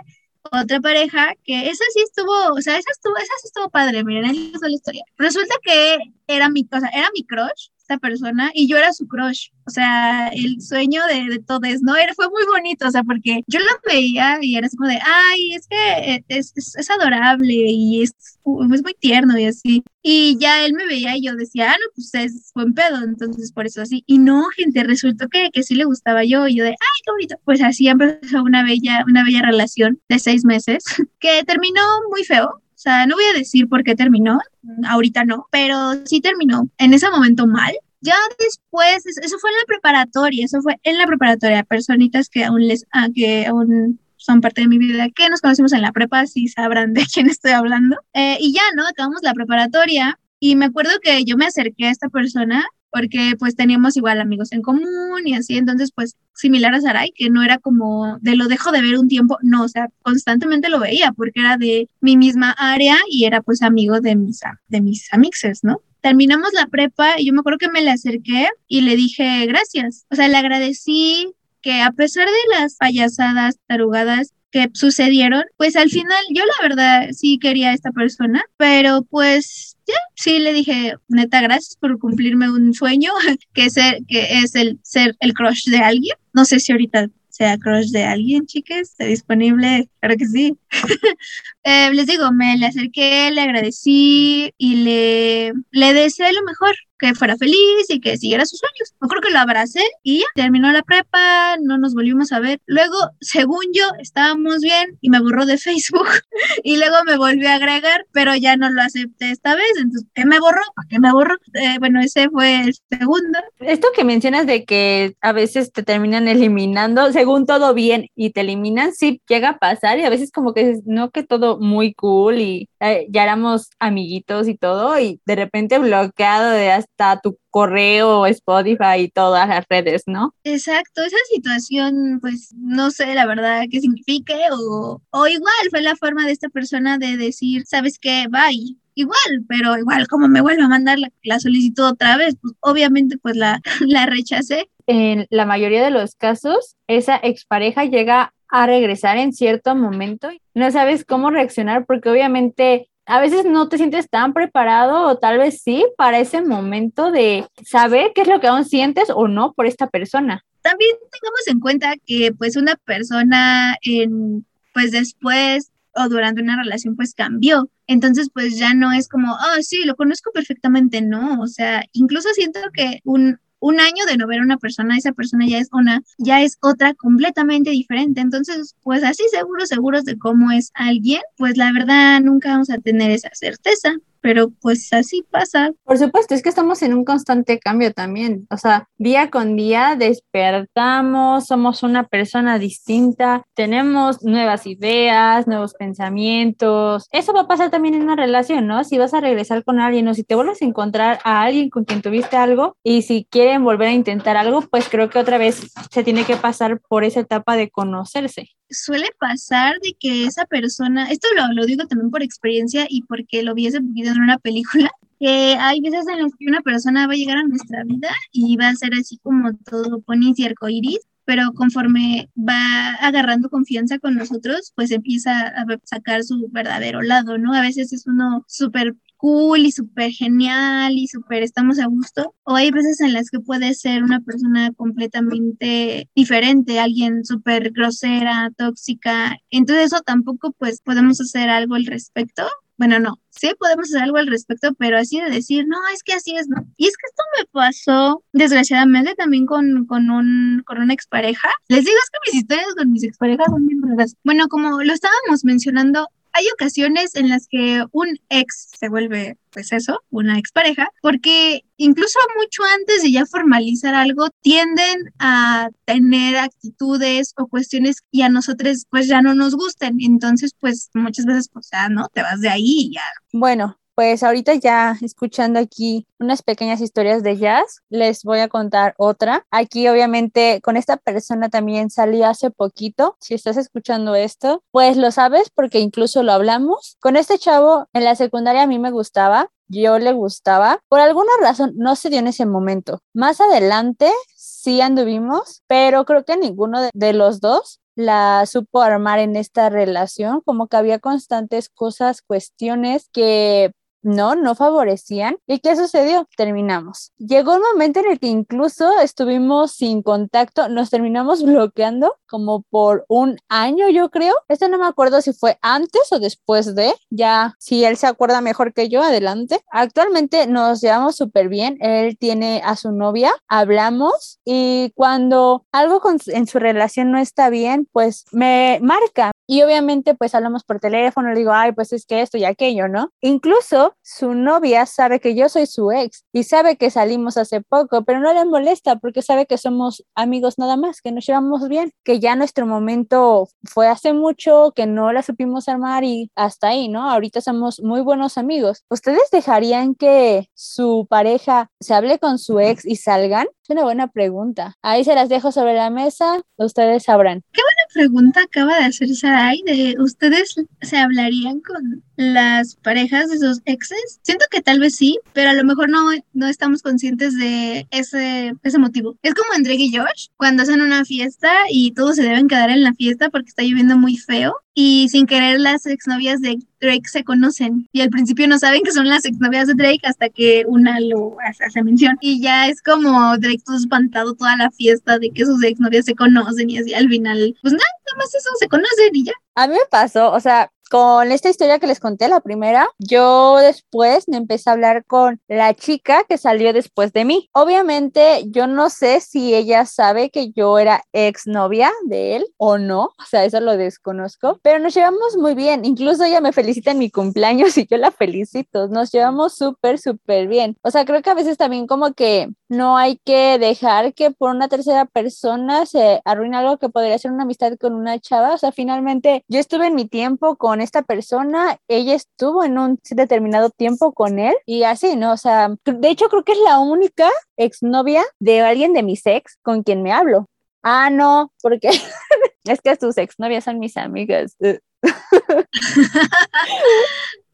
Speaker 3: otra pareja que esa sí estuvo, o sea, esa estuvo, esa sí estuvo padre, miren, ahí es la historia. Resulta que era mi, o era mi crush, esta persona, y yo era su crush o sea, el sueño de, de todo eso, ¿no? Era, fue muy bonito, o sea, porque yo lo veía y era así como de, ay, es que es, es, es adorable y es, es, muy tierno y así. Y ya él me veía y yo decía, ah, no, pues es buen pedo, entonces por eso así. Y no, gente, resultó que, que sí le gustaba yo y yo de, ay, qué bonito. Pues así empezó una bella, una bella relación de seis meses que terminó muy feo, o sea, no voy a decir por qué terminó, ahorita no, pero sí terminó en ese momento mal. Ya después, eso fue en la preparatoria, eso fue en la preparatoria, personitas que aún les, ah, que aún son parte de mi vida, que nos conocimos en la prepa, si sabrán de quién estoy hablando. Eh, y ya, ¿no? Acabamos la preparatoria y me acuerdo que yo me acerqué a esta persona porque pues teníamos igual amigos en común y así, entonces pues similar a Sarai, que no era como de lo dejo de ver un tiempo, no, o sea, constantemente lo veía porque era de mi misma área y era pues amigo de mis, de mis amixes, ¿no? terminamos la prepa y yo me acuerdo que me le acerqué y le dije gracias. O sea, le agradecí que a pesar de las payasadas, tarugadas que sucedieron, pues al final yo la verdad sí quería a esta persona, pero pues ya, sí le dije, neta, gracias por cumplirme un sueño, que es el, que es el ser el crush de alguien. No sé si ahorita sea crush de alguien, chicas, está disponible, claro que sí. eh, les digo, me le acerqué, le agradecí y le, le deseé lo mejor que fuera feliz y que siguiera sus sueños. Yo creo que lo abracé y ya, terminó la prepa, no nos volvimos a ver. Luego, según yo, estábamos bien y me borró de Facebook y luego me volvió a agregar, pero ya no lo acepté esta vez. Entonces, ¿qué me borró? ¿Para qué me borró? Eh, bueno, ese fue el segundo.
Speaker 1: Esto que mencionas de que a veces te terminan eliminando, según todo bien, y te eliminan, sí llega a pasar y a veces como que no que todo muy cool y eh, ya éramos amiguitos y todo y de repente bloqueado de hasta tu correo, Spotify y todas las redes, ¿no?
Speaker 3: Exacto, esa situación, pues no sé la verdad qué signifique o, o igual fue la forma de esta persona de decir, ¿sabes qué? Bye igual, pero igual como me vuelve a mandar la, la, solicitud otra vez, pues obviamente pues la, la rechacé.
Speaker 1: En la mayoría de los casos, esa expareja llega a regresar en cierto momento y no sabes cómo reaccionar porque obviamente a veces no te sientes tan preparado o tal vez sí para ese momento de saber qué es lo que aún sientes o no por esta persona.
Speaker 3: También tengamos en cuenta que pues una persona en pues después o durante una relación pues cambió. Entonces pues ya no es como, oh sí, lo conozco perfectamente, no. O sea, incluso siento que un, un año de no ver a una persona, esa persona ya es una, ya es otra completamente diferente. Entonces, pues así seguros, seguros de cómo es alguien, pues la verdad nunca vamos a tener esa certeza pero pues así pasa.
Speaker 1: Por supuesto, es que estamos en un constante cambio también, o sea, día con día despertamos, somos una persona distinta, tenemos nuevas ideas, nuevos pensamientos. Eso va a pasar también en una relación, ¿no? Si vas a regresar con alguien o si te vuelves a encontrar a alguien con quien tuviste algo y si quieren volver a intentar algo, pues creo que otra vez se tiene que pasar por esa etapa de conocerse
Speaker 3: suele pasar de que esa persona, esto lo, lo digo también por experiencia y porque lo vi hace poquito en una película, que hay veces en las que una persona va a llegar a nuestra vida y va a ser así como todo ponis y arcoiris, pero conforme va agarrando confianza con nosotros, pues empieza a sacar su verdadero lado, ¿no? A veces es uno súper cool y súper genial y súper estamos a gusto. O hay veces en las que puede ser una persona completamente diferente, alguien súper grosera, tóxica. Entonces eso tampoco pues podemos hacer algo al respecto. Bueno, no, sí podemos hacer algo al respecto, pero así de decir, no, es que así es, no. Y es que esto me pasó, desgraciadamente, también con, con, un, con una expareja. Les digo, es que mis historias con mis exparejas son bien raras. Bueno, como lo estábamos mencionando, hay ocasiones en las que un ex se vuelve, pues eso, una expareja, porque incluso mucho antes de ya formalizar algo, tienden a tener actitudes o cuestiones y a nosotros pues ya no nos gustan. Entonces, pues muchas veces, pues ya, ¿no? Te vas de ahí y ya.
Speaker 1: Bueno, pues ahorita ya escuchando aquí unas pequeñas historias de jazz, les voy a contar otra. Aquí obviamente con esta persona también salí hace poquito. Si estás escuchando esto, pues lo sabes porque incluso lo hablamos. Con este chavo en la secundaria a mí me gustaba, yo le gustaba. Por alguna razón no se dio en ese momento. Más adelante sí anduvimos, pero creo que ninguno de, de los dos la supo armar en esta relación, como que había constantes cosas, cuestiones que no, no favorecían. ¿Y qué sucedió? Terminamos. Llegó un momento en el que incluso estuvimos sin contacto, nos terminamos bloqueando como por un año, yo creo. Esto no me acuerdo si fue antes o después de, ya si él se acuerda mejor que yo, adelante. Actualmente nos llevamos súper bien, él tiene a su novia, hablamos y cuando algo en su relación no está bien, pues me marca. Y obviamente pues hablamos por teléfono, le digo, ay, pues es que esto y aquello, ¿no? Incluso su novia sabe que yo soy su ex y sabe que salimos hace poco, pero no le molesta porque sabe que somos amigos nada más, que nos llevamos bien, que ya nuestro momento fue hace mucho, que no la supimos armar y hasta ahí, ¿no? Ahorita somos muy buenos amigos. ¿Ustedes dejarían que su pareja se hable con su ex y salgan? Es una buena pregunta. Ahí se las dejo sobre la mesa, ustedes sabrán.
Speaker 3: Qué pregunta acaba de hacer Sarai de ustedes se hablarían con las parejas de sus exes. Siento que tal vez sí, pero a lo mejor no, no estamos conscientes de ese, ese motivo. Es como en Drake y Josh, cuando hacen una fiesta y todos se deben quedar en la fiesta porque está lloviendo muy feo y sin querer las exnovias de Drake se conocen y al principio no saben que son las exnovias de Drake hasta que una lo hace, mención y ya es como Drake todo espantado toda la fiesta de que sus exnovias se conocen y así al final pues nada, nada más eso se conocen y ya.
Speaker 1: A mí me pasó, o sea, con esta historia que les conté, la primera, yo después me empecé a hablar con la chica que salió después de mí. Obviamente, yo no sé si ella sabe que yo era exnovia de él o no, o sea, eso lo desconozco, pero nos llevamos muy bien. Incluso ella me felicita en mi cumpleaños y yo la felicito. Nos llevamos súper, súper bien. O sea, creo que a veces también como que no hay que dejar que por una tercera persona se arruine algo que podría ser una amistad con una chava. O sea, finalmente yo estuve en mi tiempo con esta persona, ella estuvo en un determinado tiempo con él y así, ¿no? O sea, de hecho creo que es la única exnovia de alguien de mis ex con quien me hablo. Ah, no, porque es que sus exnovias son mis amigas.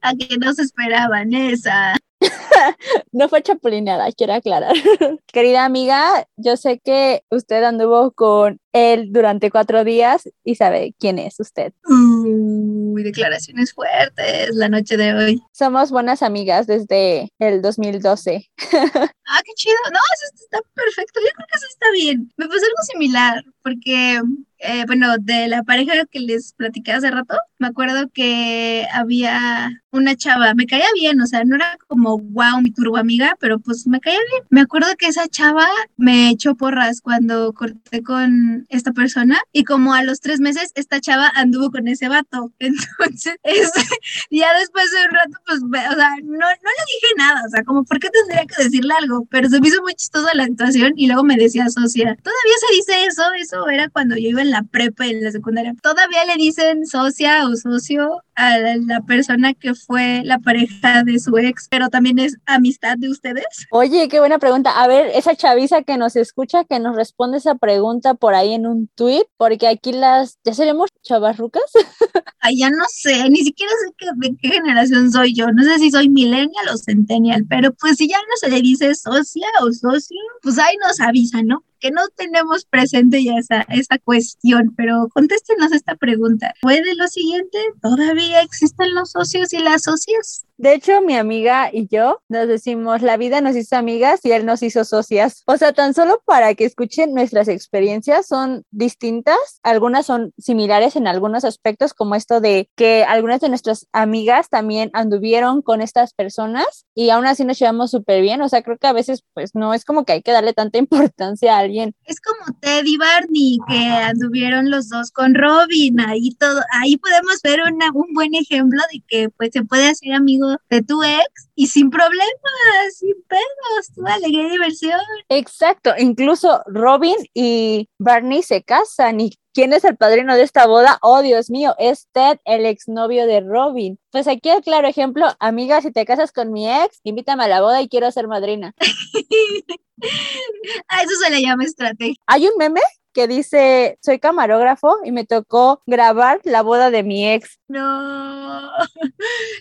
Speaker 3: A que no se esperaban esa.
Speaker 1: no fue chapulineada, quiero aclarar. Querida amiga, yo sé que usted anduvo con él durante cuatro días y sabe quién es usted.
Speaker 3: Uy, declaraciones fuertes la noche de hoy.
Speaker 1: Somos buenas amigas desde el 2012.
Speaker 3: ah, qué chido. No, eso está perfecto. Yo creo que eso está bien. Me pasó algo similar porque eh, bueno, de la pareja que les platicé hace rato, me acuerdo que había una chava, me caía bien, o sea, no era como wow, mi turbo amiga, pero pues me caía bien. Me acuerdo que esa chava me echó porras cuando corté con esta persona y como a los tres meses esta chava anduvo con ese vato. Entonces, ya después de un rato, pues, o sea, no, no le dije nada, o sea, como, ¿por qué tendría que decirle algo? Pero se me hizo muy chistosa la situación y luego me decía socia, todavía se dice eso, eso era cuando yo iba en la prepa y en la secundaria. Todavía le dicen socia o socio a la persona que fue la pareja de su ex, pero también es amistad de ustedes.
Speaker 1: Oye, qué buena pregunta. A ver, esa chaviza que nos escucha, que nos responde esa pregunta por ahí en un tweet, porque aquí las, ¿ya seremos chavarrucas?
Speaker 3: Ay, ya no sé, ni siquiera sé de qué generación soy yo. No sé si soy millennial o centennial, pero pues si ya no se le dice socia o socio, pues ahí nos avisa, ¿no? Que no tenemos presente ya esa, esa cuestión, pero contéstenos esta pregunta. ¿Puede lo siguiente? ¿Todavía existen los socios y las socias?
Speaker 1: De hecho, mi amiga y yo nos decimos, la vida nos hizo amigas y él nos hizo socias. O sea, tan solo para que escuchen nuestras experiencias son distintas, algunas son similares en algunos aspectos, como esto de que algunas de nuestras amigas también anduvieron con estas personas y aún así nos llevamos súper bien. O sea, creo que a veces pues no es como que hay que darle tanta importancia a alguien.
Speaker 3: Es como Ted y Barney que anduvieron los dos con Robin, ahí todo, ahí podemos ver una, un buen ejemplo de que pues se puede hacer amigo de tu ex y sin problemas, sin pedos, tu alegría y diversión.
Speaker 1: Exacto, incluso Robin y Barney se casan y ¿Quién es el padrino de esta boda? Oh, Dios mío, es Ted, el exnovio de Robin. Pues aquí el claro ejemplo, amiga, si te casas con mi ex, invítame a la boda y quiero ser madrina.
Speaker 3: a eso se le llama estrategia.
Speaker 1: Hay un meme que dice, soy camarógrafo y me tocó grabar la boda de mi ex.
Speaker 3: No.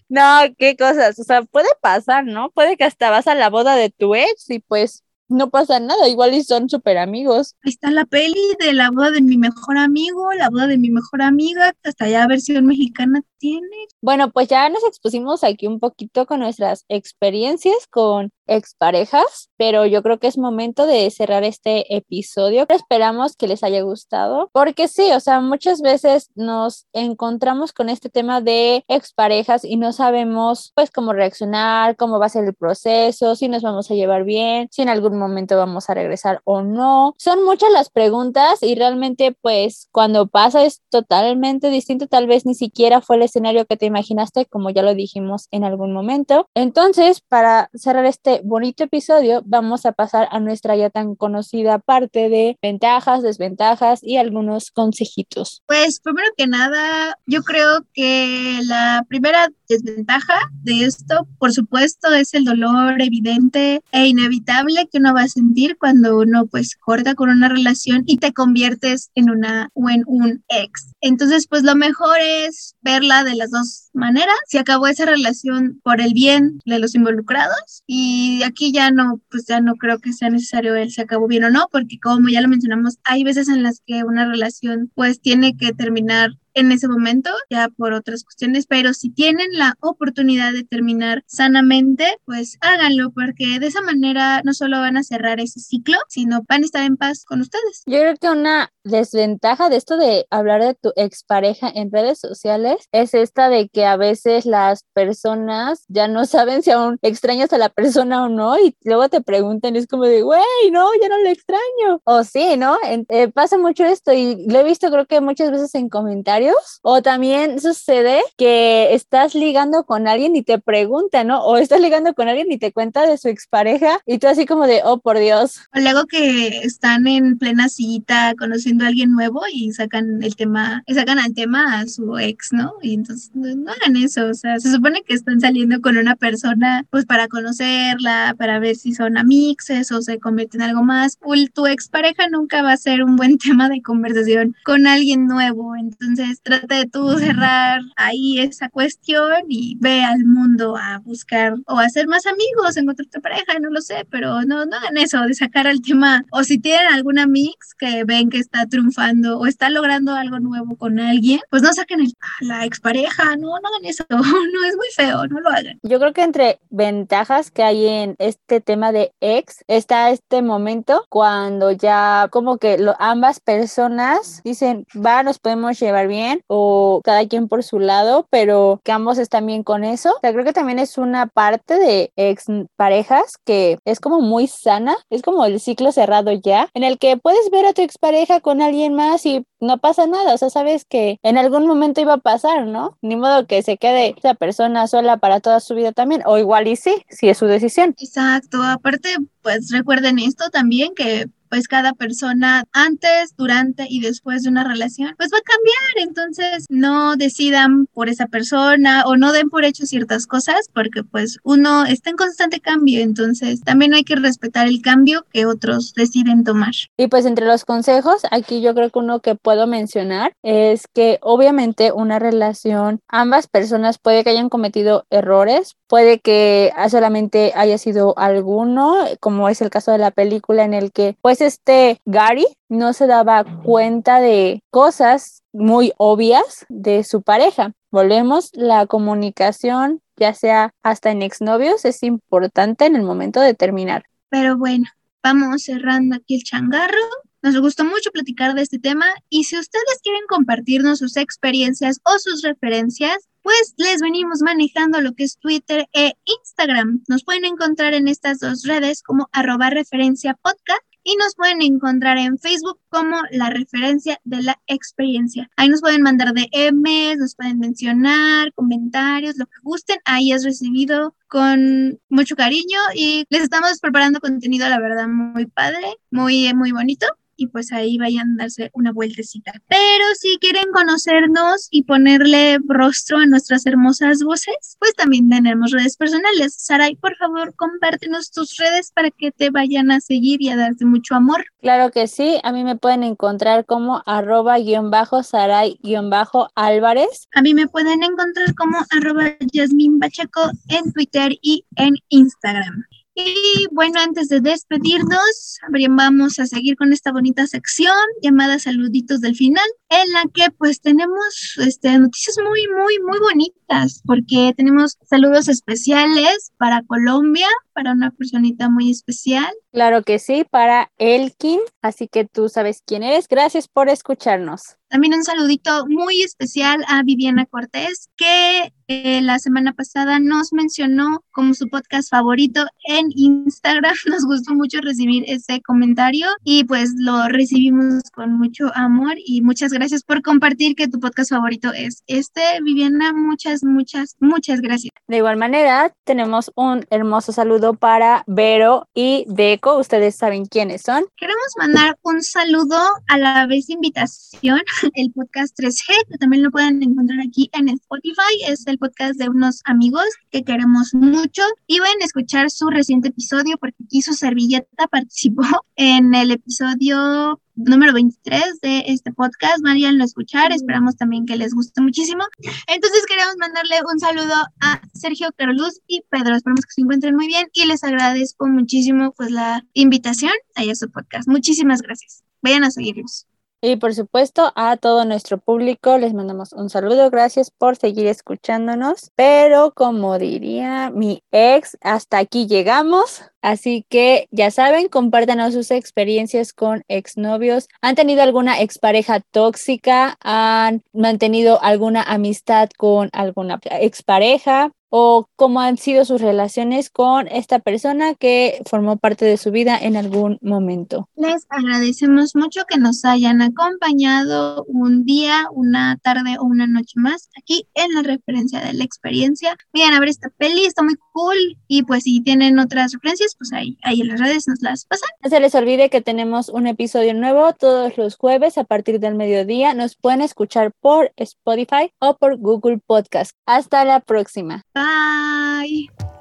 Speaker 1: No, qué cosas. O sea, puede pasar, ¿no? Puede que hasta vas a la boda de tu ex y pues no pasa nada, igual y son súper amigos.
Speaker 3: Ahí está la peli de la boda de mi mejor amigo, la boda de mi mejor amiga, hasta ya versión mexicana tiene.
Speaker 1: Bueno, pues ya nos expusimos aquí un poquito con nuestras experiencias con exparejas, pero yo creo que es momento de cerrar este episodio. Esperamos que les haya gustado, porque sí, o sea, muchas veces nos encontramos con este tema de exparejas y no sabemos pues cómo reaccionar, cómo va a ser el proceso, si nos vamos a llevar bien, si en algún momento vamos a regresar o no. Son muchas las preguntas y realmente pues cuando pasa es totalmente distinto, tal vez ni siquiera fue el escenario que te imaginaste, como ya lo dijimos en algún momento. Entonces, para cerrar este bonito episodio vamos a pasar a nuestra ya tan conocida parte de ventajas, desventajas y algunos consejitos.
Speaker 3: Pues primero que nada, yo creo que la primera desventaja de esto, por supuesto, es el dolor evidente e inevitable que uno va a sentir cuando uno pues corta con una relación y te conviertes en una o en un ex. Entonces, pues lo mejor es verla de las dos maneras. Si acabó esa relación por el bien de los involucrados y aquí ya no, pues ya no creo que sea necesario él se acabó bien o no, porque como ya lo mencionamos, hay veces en las que una relación pues tiene que terminar en ese momento, ya por otras cuestiones, pero si tienen la oportunidad de terminar sanamente, pues háganlo, porque de esa manera no solo van a cerrar ese ciclo, sino van a estar en paz con ustedes.
Speaker 1: Yo creo que una desventaja de esto de hablar de tu expareja en redes sociales es esta de que a veces las personas ya no saben si aún extrañas a la persona o no y luego te preguntan, es como de, güey, no, ya no le extraño. O sí, ¿no? Eh, pasa mucho esto y lo he visto creo que muchas veces en comentarios o también sucede que estás ligando con alguien y te pregunta, ¿no? O estás ligando con alguien y te cuenta de su expareja y tú así como de, oh, por Dios.
Speaker 3: O luego que están en plena cita conociendo a alguien nuevo y sacan el tema, sacan al tema a su ex, ¿no? Y entonces no, hagan eso, o sea, se supone que están saliendo con una persona pues para conocerla, para ver si son amixes o se convierten en algo más. O tu expareja nunca va a ser un buen tema de conversación con alguien nuevo, entonces trata de tú cerrar ahí esa cuestión y ve al mundo a buscar o a hacer más amigos, encontrar tu pareja, no lo sé, pero no, no hagan eso de sacar al tema. O si tienen alguna mix que ven que está triunfando o está logrando algo nuevo con alguien, pues no saquen el, la expareja, no, no hagan eso, no es muy feo, no lo hagan.
Speaker 1: Yo creo que entre ventajas que hay en este tema de ex está este momento cuando ya como que lo, ambas personas dicen, va, nos podemos llevar bien o cada quien por su lado, pero que ambos están bien con eso. O sea, creo que también es una parte de ex parejas que es como muy sana, es como el ciclo cerrado ya, en el que puedes ver a tu expareja con alguien más y no pasa nada, o sea, sabes que en algún momento iba a pasar, ¿no? Ni modo que se quede esa persona sola para toda su vida también, o igual y sí, si es su decisión.
Speaker 3: Exacto, aparte, pues recuerden esto también, que pues cada persona antes, durante y después de una relación, pues va a cambiar. Entonces no decidan por esa persona o no den por hecho ciertas cosas porque pues uno está en constante cambio. Entonces también hay que respetar el cambio que otros deciden tomar.
Speaker 1: Y pues entre los consejos, aquí yo creo que uno que puedo mencionar es que obviamente una relación, ambas personas puede que hayan cometido errores, puede que solamente haya sido alguno, como es el caso de la película en el que pues este Gary no se daba cuenta de cosas muy obvias de su pareja. Volvemos, la comunicación, ya sea hasta en exnovios, es importante en el momento de terminar.
Speaker 3: Pero bueno, vamos cerrando aquí el changarro. Nos gustó mucho platicar de este tema y si ustedes quieren compartirnos sus experiencias o sus referencias, pues les venimos manejando lo que es Twitter e Instagram. Nos pueden encontrar en estas dos redes como arroba referencia podcast y nos pueden encontrar en Facebook como la referencia de la experiencia. Ahí nos pueden mandar DMs, nos pueden mencionar, comentarios, lo que gusten. Ahí es recibido con mucho cariño y les estamos preparando contenido, la verdad, muy padre, muy, muy bonito y pues ahí vayan a darse una vueltecita. Pero si quieren conocernos y ponerle rostro a nuestras hermosas voces, pues también tenemos redes personales. Saray, por favor, compártenos tus redes para que te vayan a seguir y a darte mucho amor.
Speaker 1: Claro que sí, a mí me pueden encontrar como arroba guion bajo saray guion bajo álvarez.
Speaker 3: A mí me pueden encontrar como arroba Yasmin Bachaco en Twitter y en Instagram. Y bueno, antes de despedirnos, vamos a seguir con esta bonita sección llamada Saluditos del Final, en la que pues tenemos este, noticias muy, muy, muy bonitas, porque tenemos saludos especiales para Colombia, para una personita muy especial.
Speaker 1: Claro que sí, para Elkin, así que tú sabes quién eres. Gracias por escucharnos.
Speaker 3: También un saludito muy especial a Viviana Cortés, que eh, la semana pasada nos mencionó como su podcast favorito en Instagram. Nos gustó mucho recibir ese comentario y pues lo recibimos con mucho amor y muchas gracias por compartir que tu podcast favorito es este. Viviana, muchas, muchas, muchas gracias.
Speaker 1: De igual manera, tenemos un hermoso saludo para Vero y Deco. Ustedes saben quiénes son.
Speaker 3: Queremos mandar un saludo a la vez invitación el podcast 3G, que también lo pueden encontrar aquí en Spotify. Es el podcast de unos amigos que queremos mucho y van a escuchar su reciente episodio porque aquí su servilleta participó en el episodio número 23 de este podcast. Vayan a escuchar, esperamos también que les guste muchísimo. Entonces queremos mandarle un saludo a Sergio Carlos y Pedro. Esperamos que se encuentren muy bien y les agradezco muchísimo pues la invitación a su podcast. Muchísimas gracias. Vayan a seguirlos.
Speaker 1: Y por supuesto a todo nuestro público les mandamos un saludo, gracias por seguir escuchándonos, pero como diría mi ex, hasta aquí llegamos, así que ya saben, compártanos sus experiencias con exnovios, han tenido alguna expareja tóxica, han mantenido alguna amistad con alguna expareja, o cómo han sido sus relaciones con esta persona que formó parte de su vida en algún momento.
Speaker 3: Les agradecemos mucho que nos hayan acompañado un día, una tarde o una noche más aquí en la referencia de la experiencia. Vayan a ver esta peli, está muy cool y pues si tienen otras referencias, pues ahí, ahí en las redes nos las pasan.
Speaker 1: No se les olvide que tenemos un episodio nuevo todos los jueves a partir del mediodía. Nos pueden escuchar por Spotify o por Google Podcast. Hasta la próxima.
Speaker 3: Bye.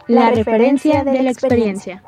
Speaker 2: La referencia de la experiencia.